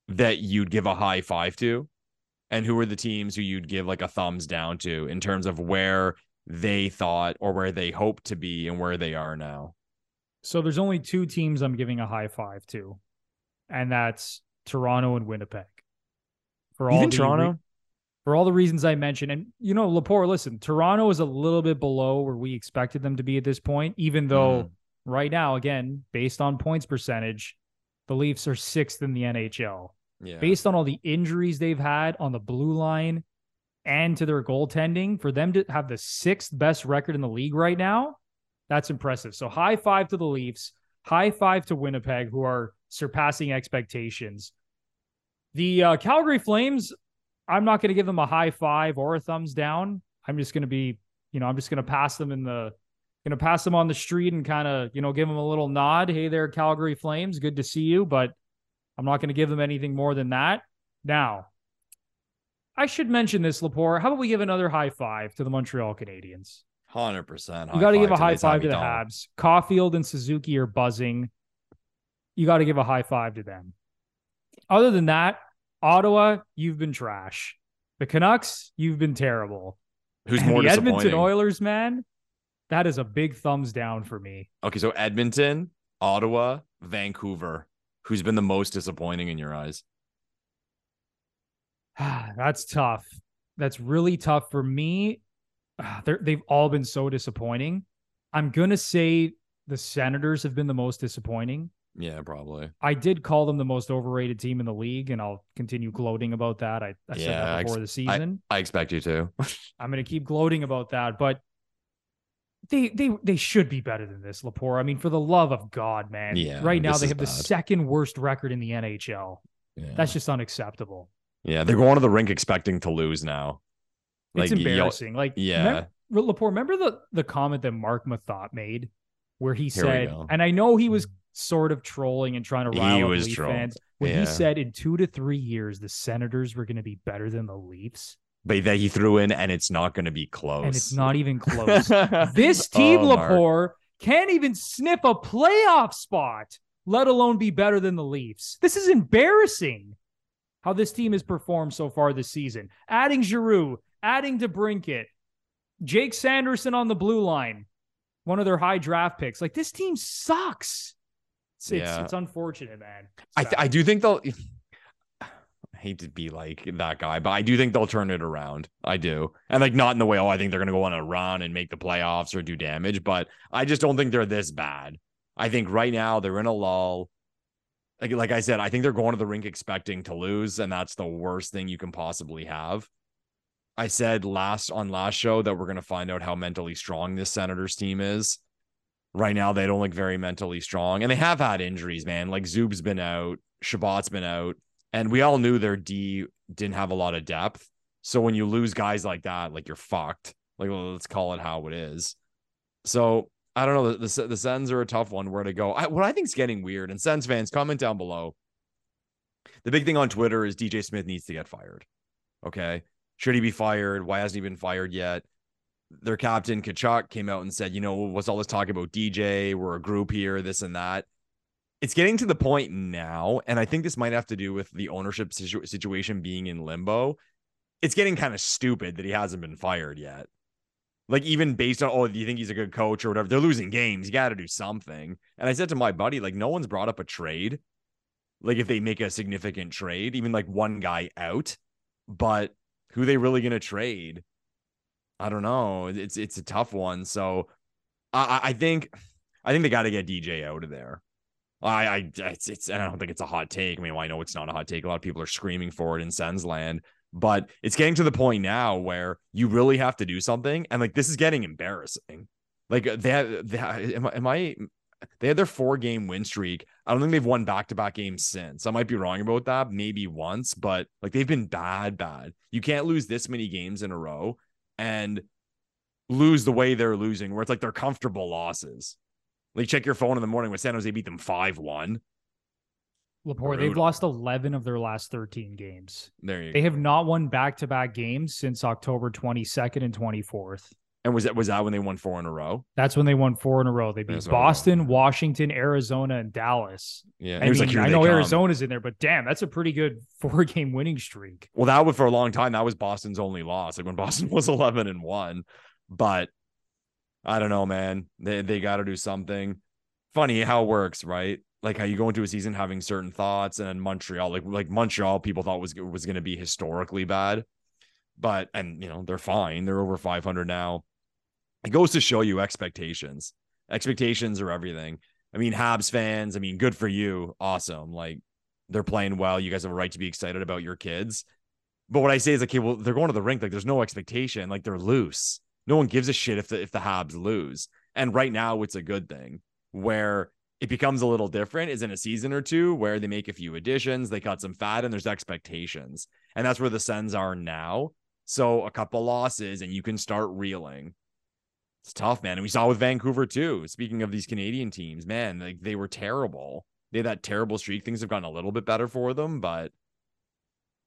that you'd give a high five to, and who are the teams who you'd give like a thumbs down to in terms of where they thought or where they hope to be and where they are now? So there's only two teams I'm giving a high five to, and that's Toronto and Winnipeg. For all Even the Toronto. re- for all the reasons I mentioned, and you know, Lepore, listen, Toronto is a little bit below where we expected them to be at this point, even though hmm. right now, again, based on points percentage, the Leafs are sixth in the NHL. yeah, Based on all the injuries they've had on the blue line and to their goaltending, for them to have the sixth best record in the league right now, that's impressive. So high five to the Leafs, high five to Winnipeg, who are surpassing expectations. The uh, Calgary Flames, I'm not going to give them a high five or a thumbs down. I'm just going to be, you know, I'm just going to pass them in the, going to pass them on the street and kind of, you know, give them a little nod. Hey there, Calgary Flames, good to see you. But I'm not going to give them anything more than that. Now, I should mention this, Lepore. How about we give another high five to the Montreal Canadiens? hundred percent. You got to give a high five to the Habs. Caulfield and Suzuki are buzzing. You got to give a high five to them. Other than that, Ottawa, you've been trash. The Canucks, you've been terrible. Who's And more the? Edmonton Oilers, man, that is a big thumbs down for me. Okay, so Edmonton, Ottawa, Vancouver. Who's been the most disappointing in your eyes? That's tough. That's really tough for me. Ah, they've all been so disappointing. I'm gonna say the Senators have been the most disappointing. Yeah, probably. I did call them the most overrated team in the league, and I'll continue gloating about that. I, I Yeah, I that before the season. I expect you to. I'm going to keep gloating about that, but they they they should be better than this, Lepore. I mean, for the love of God, man! Yeah, right now they have the second worst record in the NHL. Yeah. That's just unacceptable. yeah, they're going to the rink expecting to lose now. It's Like, yo- embarrassing. like, yeah. remember, Lepore, remember the the comment that Marc Methot made where he Here said, and I know he was hmm. sort of trolling and trying to He rile up was Leaf fans when Yeah. he said in two to three years the Senators were going to be better than the Leafs, But that he threw in, and it's not going to be close. and it's not even close. this oh, team, Oh, Mark. Lepore, can't even sniff a playoff spot, let alone be better than the Leafs. This is embarrassing how this team has performed so far this season. Adding Giroux, adding DeBrincat, Jake Sanderson on the blue line, one of their high draft picks. Like this team sucks. It's, it's, Yeah. it's unfortunate, man. I, th- I do think they'll. I hate to be like that guy, but I do think they'll turn it around. I do, and like not in the way. Oh, I think they're gonna go on a run and make the playoffs or do damage, but I just don't think they're this bad. I think right now they're in a lull. Like like I said, I think they're going to the rink expecting to lose, and that's the worst thing you can possibly have. I said last on last show that we're gonna find out how mentally strong this Senators team is right now they don't look very mentally strong and they have had injuries man like zub's been out Chabot's been out and we all knew their d didn't have a lot of depth. So when you lose guys like that like you're fucked. Like well, let's call it how it is. So i don't know the, the, the sens are a tough one where to go. I, what i think is getting weird and sens fans comment down below. The big thing on twitter is dj smith needs to get fired okay? Should he be fired? Why hasn't he been fired yet? Their captain Tkachuk came out and said, you know, what's all this talk about DJ? We're a group here, this and that. It's getting to the point now, and I think this might have to do with the ownership situ- situation being in limbo. It's getting kind of stupid that he hasn't been fired yet. Like even based on, oh, do you think he's a good coach or whatever? They're losing games. You got to do something. And I said to my buddy, like, no one's brought up a trade. Like if they make a significant trade, even like one guy out, but who they really going to trade? I don't know. It's it's a tough one. So I- I think I think they got to get DJ out of there. I I it's, it's I don't think it's a hot take. I mean, well, I know it's not a hot take. A lot of people are screaming for it in Sens land, but it's getting to the point now where you really have to do something, and like this is getting embarrassing. Like they they am, am I? They had their four game win streak. I don't think they've won back to back games since. I might be wrong about that, maybe once, but like they've been bad, bad. You can't lose this many games in a row and lose the way they're losing, where it's like they're comfortable losses. Like check your phone in the morning when San Jose beat them five one. Lepore, they've lost 11 of their last 13 games. There you They go. have not won back to back games since October 22nd and 24th. And was that was that when they won four in a row? That's when they won four in a row. They beat That's Boston. Washington, Arizona, and Dallas. Yeah, I mean, like, I know come. Arizona's in there, but damn, that's a pretty good four game winning streak. Well, that was for a long time. That was Boston's only loss. Like when Boston was eleven and one. But I don't know, man. They they got to do something. Funny how it works, right? Like how you go into a season having certain thoughts, and then Montreal, like like Montreal, people thought was was going to be historically bad, but and you know they're fine. They're over five hundred now. It goes to show you expectations. Expectations are everything. I mean, Habs fans. I mean, good for you. Awesome. Like they're playing well. You guys have a right to be excited about your kids. But what I say is like, okay, well, they're going to the rink. Like, there's no expectation. Like, they're loose. No one gives a shit if the if the Habs lose. And right now, it's a good thing. Where it becomes a little different is in a season or two where they make a few additions, they cut some fat, and there's expectations. And that's where the Sens are now. So a couple losses, and you can start reeling. It's tough, man. And we saw with Vancouver too. Speaking of these Canadian teams, man, like they were terrible. They had that terrible streak. Things have gotten a little bit better for them, but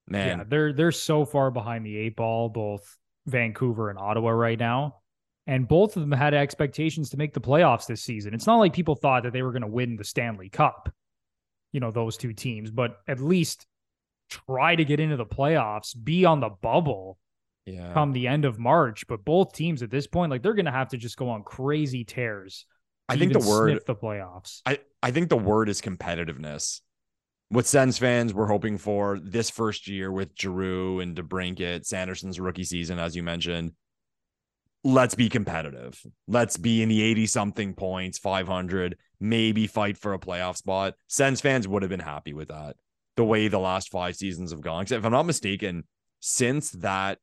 man, Yeah, they're they're so far behind the eight ball, both Vancouver and Ottawa right now. And both of them had expectations to make the playoffs this season. It's not like people thought that they were going to win the Stanley Cup, you know, those two teams, but at least try to get into the playoffs, be on the bubble yeah. come the end of March. But both teams at this point, like they're going to have to just go on crazy tears. I think the word the playoffs. I, I think the word is competitiveness. What Sens fans were hoping for this first year with Giroux and DeBrincat, Sanderson's rookie season, as you mentioned. Let's be competitive. Let's be in the 80 something points, 500, maybe fight for a playoff spot. Sens fans would have been happy with that. The way the last five seasons have gone. If I'm not mistaken, since that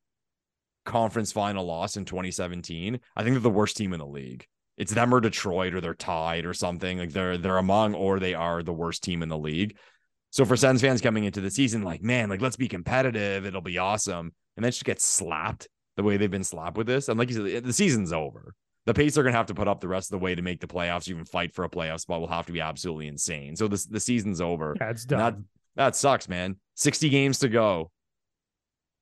conference final loss in 2017, I think they're the worst team in the league it's them or Detroit or they're tied or something. Like they're they're among or they are the worst team in the league. So for Sens fans coming into the season, like man, like let's be competitive. It'll be awesome, and then just get slapped the way they've been slapped with this. And like you said, the season's over. The pace they're gonna have to put up the rest of the way to make the playoffs, even fight for a playoff spot, will have to be absolutely insane. So this the season's over. Yeah, it's done. That that sucks, man. 60 games to go.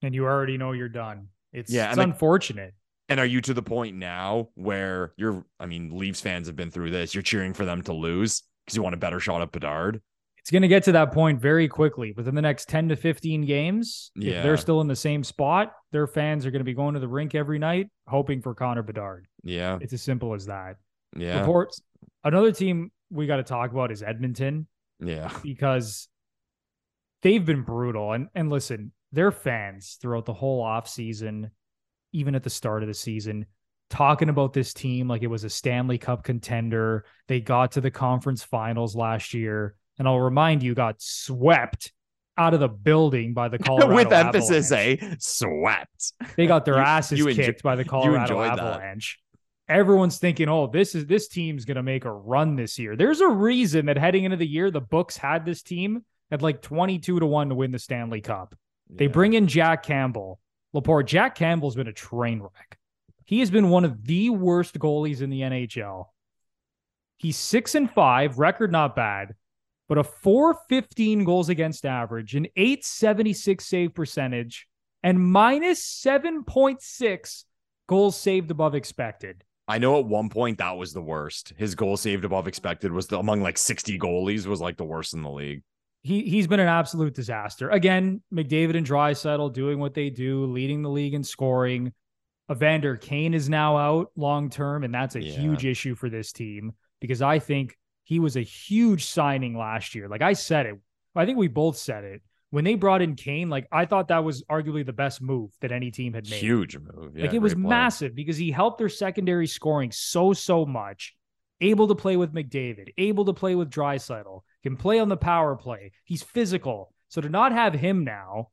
and you already know you're done. It's, Yeah, it's like- unfortunate. And are you to the point now where you're, I mean, Leafs fans have been through this. You're cheering for them to lose because you want a better shot at Bedard. It's going to get to that point very quickly within the next 10 to 15 games. Yeah. If they're still in the same spot, their fans are going to be going to the rink every night hoping for Connor Bedard. Yeah. It's as simple as that. Yeah. Reports. Another team we got to talk about is Edmonton Yeah. because they've been brutal. And and listen, their fans throughout the whole offseason, even at the start of the season, talking about this team like it was a Stanley Cup contender. They got to the conference finals last year. And I'll remind you, got swept out of the building by the Colorado With emphasis, a eh? Swept. They got their You- asses you enjoy- kicked by the Colorado enjoyed that. Avalanche. Everyone's thinking, "Oh, this is this team's going to make a run this year." There's a reason that heading into the year, the books had this team at like 22 to 1 to win the Stanley Cup. They bring in Jack Campbell. Lepore, Jack Campbell's been a train wreck. He has been one of the worst goalies in the NHL. He's 6 and 5, record not bad, but a 415 goals against average, an 876 save percentage, and minus 7.6 goals saved above expected. I know at one point that was the worst. His goal saved above expected was the, among like 60 goalies was like the worst in the league. He he's been an absolute disaster. Again, McDavid and Draisaitl doing what they do, leading the league in scoring. Evander Kane is now out long term, and that's a Yeah. huge issue for this team because I think he was a huge signing last year. Like I said it, I think we both said it when they brought in Kane. Like I thought that was arguably the best move that any team had made. Huge move. Yeah, like it was play. massive because he helped their secondary scoring so so much. Able to play with McDavid, able to play with Draisaitl, can play on the power play. He's physical. So to not have him now,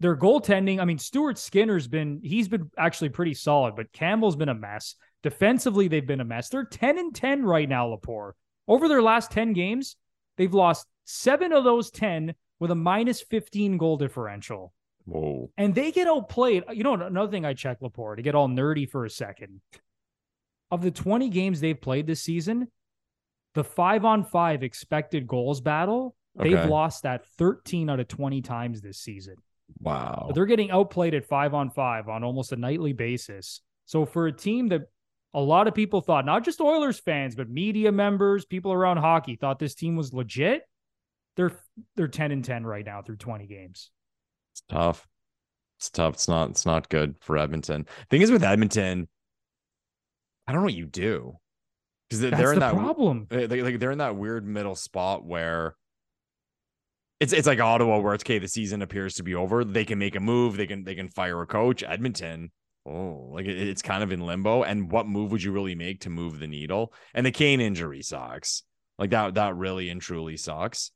their goaltending. I mean, Stuart Skinner's been he's been actually pretty solid, but Campbell's been a mess. Defensively, they've been a mess. They're 10 and 10 right now, Lepore. Over their last 10 games, they've lost seven of those 10 with a minus 15 goal differential Whoa. and they get outplayed. You know, another thing I checked Lepore to get all nerdy for a second. Of the 20 games they've played this season, the five on five expected goals battle, they've lost that 13 out of 20 times this season. Wow. But they're getting outplayed at five on five on almost a nightly basis. So for a team that a lot of people thought, not just Oilers fans, but media members, people around hockey thought this team was legit. They're they're 10 and 10 right now through 20 games. It's tough. It's tough. It's not. It's not good for Edmonton. Thing is with Edmonton, I don't know what you do because they're, in the that problem. they- like they're in that weird middle spot where it's it's like Ottawa where it's okay. The season appears to be over. They can make a move. They can they can fire a coach. Edmonton. Oh, like it- it's kind of in limbo. And what move would you really make to move the needle? And the Kane injury sucks. Like that that really and truly sucks.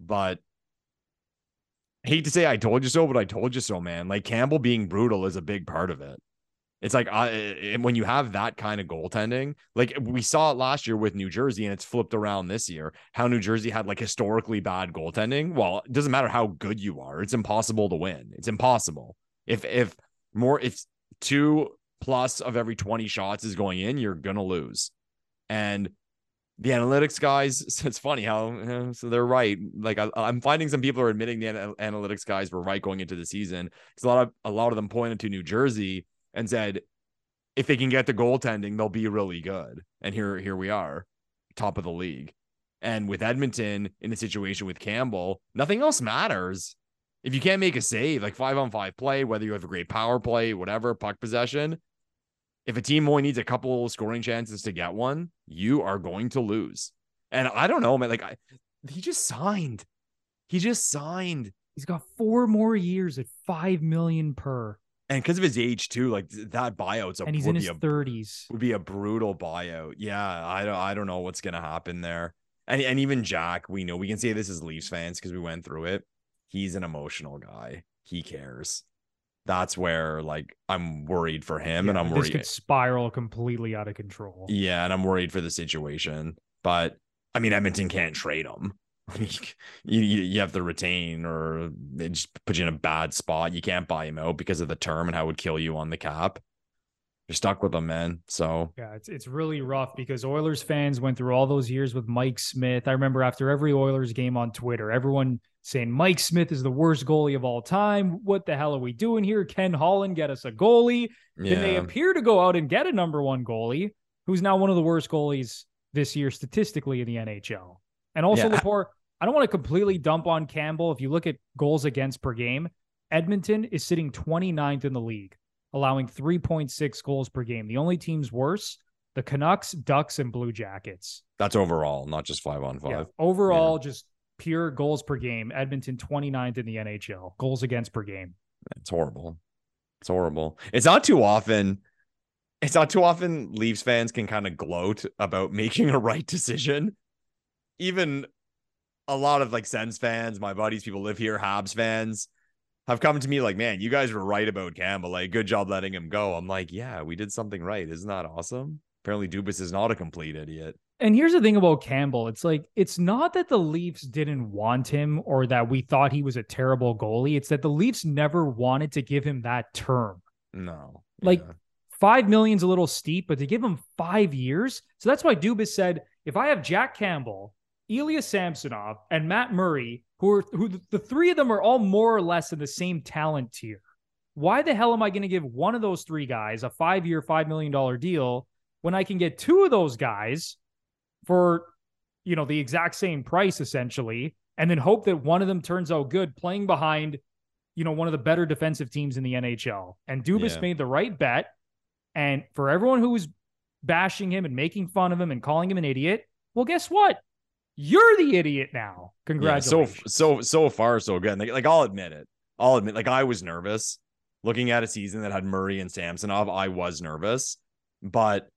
But I hate to say I told you so, but I told you so, man. Like Campbell being brutal is a big part of it. It's like I eh, when you have that kind of goaltending, like we saw it last year with New Jersey, and it's flipped around this year. How New Jersey had like historically bad goaltending. Well, it doesn't matter how good you are; it's impossible to win. It's impossible. If if more if two plus of every twenty shots is going in, you're gonna lose. And the analytics guys, it's funny how eh, so they're right. Like I, I'm finding some people are admitting the ana- analytics guys were right going into the season because a lot of a lot of them pointed to New Jersey and said if they can get the goaltending, they'll be really good. And here here we are, top of the league. And with Edmonton in a situation with Campbell, nothing else matters. If you can't make a save, like five on five play, whether you have a great power play, whatever, puck possession, if a team only needs a couple scoring chances to get one, you are going to lose. And I don't know, man. Like I, he just signed. He just signed. He's got four more years at five million per, And because of his age too, like that buyout's a and he's would in be his a thirties. would be a brutal buyout. Yeah, I don't I don't know what's gonna happen there. And and even Jack, we know we can say this as Leafs fans because we went through it. He's an emotional guy. He cares. That's where like I'm worried for him, and I'm worried this could spiral completely out of control. Yeah, and I'm worried for the situation. But I mean, Edmonton can't trade him. you, you have to retain or they just put you in a bad spot. You can't buy him out because of the term and how it would kill you on the cap. You're stuck with them, man. So yeah, it's it's really rough because Oilers fans went through all those years with Mike Smith. I remember after every Oilers game on Twitter, everyone saying Mike Smith is the worst goalie of all time. What the hell are we doing here? Ken Holland get us a goalie. Yeah. Then they appear to go out and get a number one goalie, who's now one of the worst goalies this year statistically in the NHL. And also, yeah. Lepore, I don't want to completely dump on Campbell. If you look at goals against per game, Edmonton is sitting 29th in the league, allowing 3.6 goals per game. The only teams worse, the Canucks, Ducks, and Blue Jackets. That's overall, not just five on five. Yeah, overall, yeah. just pure goals per game. Edmonton 29th in the NHL, goals against per game. It's horrible. It's horrible. It's not too often. It's not too often Leafs fans can kind of gloat about making a right decision. Even a lot of like Sens fans, my buddies, people live here, Habs fans have come to me like, man, you guys were right about Campbell. Like, good job letting him go. I'm like, yeah, we did something right. Isn't that awesome? Apparently, Dubas is not a complete idiot. And here's the thing about Campbell. It's like, it's not that the Leafs didn't want him or that we thought he was a terrible goalie. It's that the Leafs never wanted to give him that term. No. Like, yeah. five million's a little steep, but to give him five years. So that's why Dubas said, if I have Jack Campbell Ilya Samsonov and Matt Murray, who are who the three of them are all more or less in the same talent tier. Why the hell am I going to give one of those three guys a five year, $5 million deal when I can get two of those guys for, you know, the exact same price essentially, and then hope that one of them turns out good playing behind, you know, one of the better defensive teams in the NHL? And Dubas yeah. made the right bet. And for everyone who was bashing him and making fun of him and calling him an idiot, well, guess what? You're the idiot now. Congratulations. Yeah, so so so far so good. Like, like I'll admit it. I'll admit like I was nervous looking at a season that had Murray and Samsonov. I was nervous, but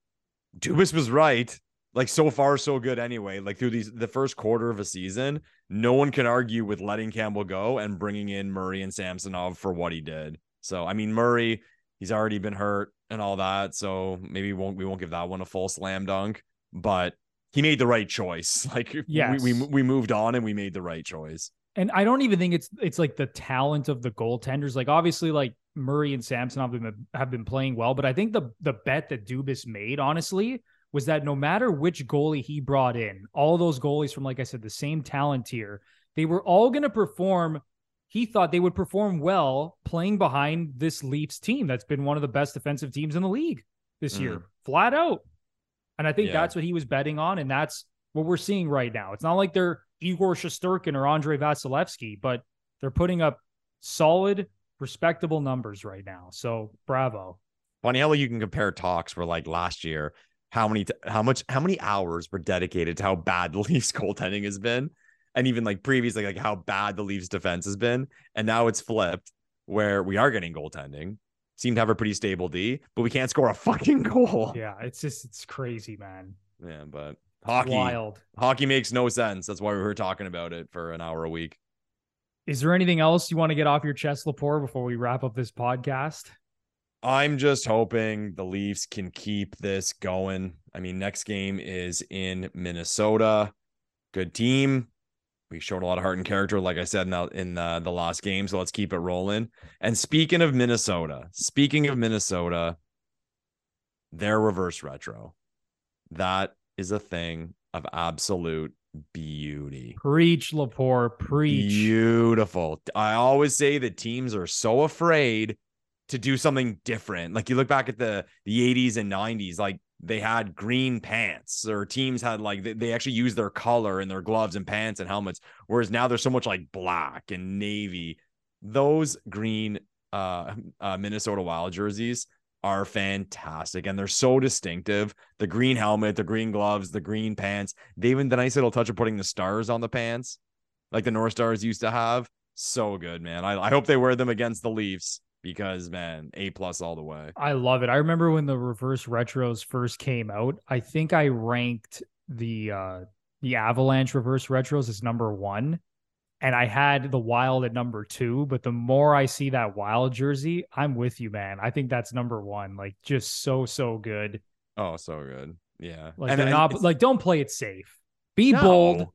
Dubas was right. Like so far so good anyway. Like through these the first quarter of a season, no one can argue with letting Campbell go and bringing in Murray and Samsonov for what he did. So I mean Murray, he's already been hurt and all that, so maybe we won't we won't give that one a full slam dunk. But he made the right choice. Like yes. we, we we moved on and we made the right choice. And I don't even think it's it's like the talent of the goaltenders. Like obviously, like Murray and Samson have been have been playing well, but I think the the bet that Dubas made, honestly, was that no matter which goalie he brought in, all those goalies from, like I said, the same talent tier, they were all going to perform. He thought they would perform well playing behind this Leafs team that's been one of the best defensive teams in the league this mm. year, flat out. And I think yeah. that's what he was betting on. And that's what we're seeing right now. It's not like they're Igor Shesterkin or Andrei Vasilevskiy, but they're putting up solid, respectable numbers right now. So bravo. Funny how you can compare talks where like last year, how many, how much, how many hours were dedicated to how bad the Leafs goaltending has been. And even like previously, like how bad the Leafs defense has been. And now it's flipped where we are getting goaltending seem to have a pretty stable D, but we can't score a fucking goal. Yeah, it's just it's crazy, man. Yeah, but hockey wild. Hockey makes no sense. That's why we were talking about it for an hour a week. Is there anything else you want to get off your chest, Lepore, before we wrap up this podcast? I'm just hoping the Leafs can keep this going. I mean, next game is in Minnesota. Good team we showed a lot of heart and character, like I said in the, in the, the last game. So let's keep it rolling. And speaking of Minnesota, speaking of Minnesota, their reverse retro, that is a thing of absolute beauty. Preach, Lepore, preach. Beautiful. I always say that teams are so afraid to do something different. Like you look back at the the 80s and 90s, like they had green pants or teams had like they, they actually used their color in their gloves and pants and helmets whereas now there's so much like black and navy. Those green uh, uh, minnesota wild jerseys are fantastic and they're so distinctive. The green helmet the green gloves the green pants they even the nice little touch of putting the stars on the pants like the north stars used to have so good man. I, I hope they wear them against the leafs because man, A plus all the way. I love it. I remember when the reverse retros first came out. I think I ranked the uh the Avalanche reverse retros as number one. And I had the wild at number two, but the more I see that wild jersey, I'm with you, man. I think that's number one. Like just so, so good. Oh, so good. Yeah. Like and, they're not like don't play it safe. Be no. bold,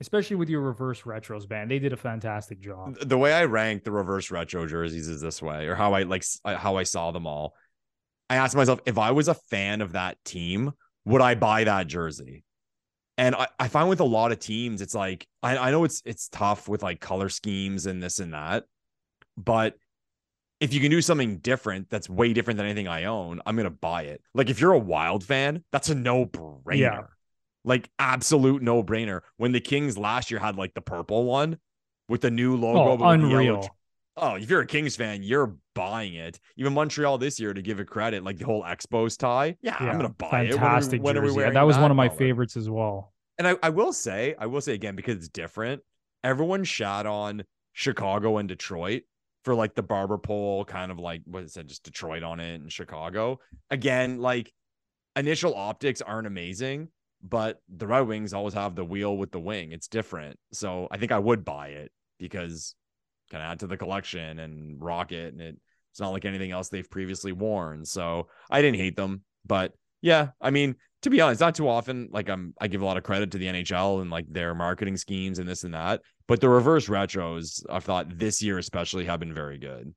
especially with your reverse retros band. They did a fantastic job. The way I rank the reverse retro jerseys is this way, or how I like uh, how I saw them all. I asked myself if I was a fan of that team, would I buy that jersey? And I, I find with a lot of teams, it's like I, I know it's it's tough with like color schemes and this and that, but if you can do something different that's way different than anything I own, I'm gonna buy it. Like if you're a wild fan, that's a no-brainer. Yeah. Like absolute no-brainer. When the Kings last year had like the purple one with the new logo, oh, unreal. Oh, if you're a Kings fan, you're buying it. Even Montreal this year, to give it credit, like the whole Expos tie. Yeah, yeah I'm gonna buy fantastic it. When, are we, when are we that was one of my favorites as well. And I, I will say, I will say again, because it's different, everyone shot on Chicago and Detroit for like the barber pole, kind of like what is it, just Detroit on it and Chicago. Again, like initial optics aren't amazing, but the Red Wings always have the wheel with the wing. It's different. So I think I would buy it because of add to the collection and rock it. And it, it's not like anything else they've previously worn. So I didn't hate them. But yeah, I mean, to be honest, not too often. Like I'm, I give a lot of credit to the NHL and like their marketing schemes and this and that. But the reverse retros, I thought this year especially have been very good.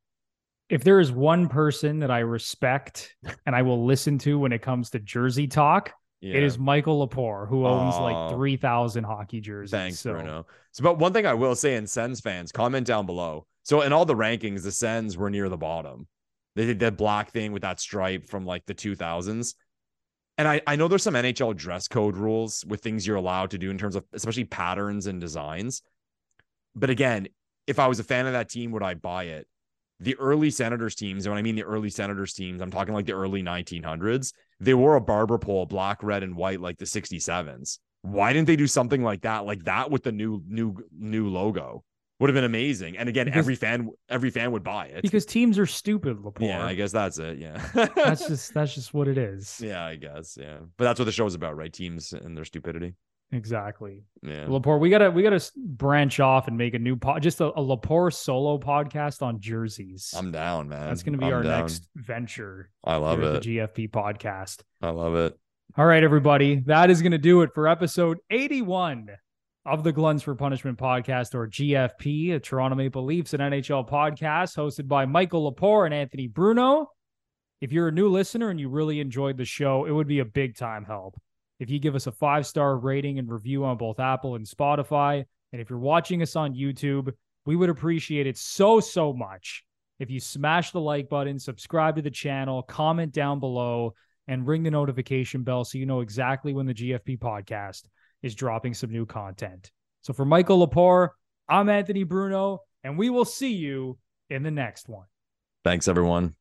If there is one person that I respect and I will listen to when it comes to jersey talk, yeah. it is Michael Lepore, who owns oh, like three thousand hockey jerseys. Thanks, so. Bruno. So, but one thing I will say, in Sens fans, comment down below. So, in all the rankings, the Sens were near the bottom. They did that black thing with that stripe from like the 2000s. And I, I know there's some NHL dress code rules with things you're allowed to do in terms of especially patterns and designs. But again, if I was a fan of that team, would I buy it? The early Senators teams, and when I mean the early Senators teams, I'm talking like the early 1900s, they wore a barber pole, black, red, and white, like the 67s. Why didn't they do something like that, like that with the new, new, new logo? would have been amazing. And again, because, every fan every fan would buy it because teams are stupid. Yeah, I guess that's it. Yeah, that's just that's just what it is. Yeah, I guess. Yeah, but that's what the show is about, right? Teams and their stupidity. Exactly. Yeah, Lepore, we gotta we gotta branch off and make a new pod, just a, a Lepore solo podcast on jerseys. I'm down, man. That's gonna be I'm our down. next venture. I love it. The GFP podcast. I love it. All right, everybody. That is gonna do it for episode 81 of the Gluttons for Punishment podcast, or GFP, a Toronto Maple Leafs and NHL podcast hosted by Michael Lepore and Anthony Bruno. If you're a new listener and you really enjoyed the show, it would be a big time help if you give us a five star rating and review on both Apple and Spotify. And if you're watching us on YouTube, we would appreciate it so, so much if you smash the like button, subscribe to the channel, comment down below, and ring the notification bell so you know exactly when the GFP podcast is dropping some new content. So for Michael Lepore, I'm Anthony Bruno, and we will see you in the next one. Thanks, everyone.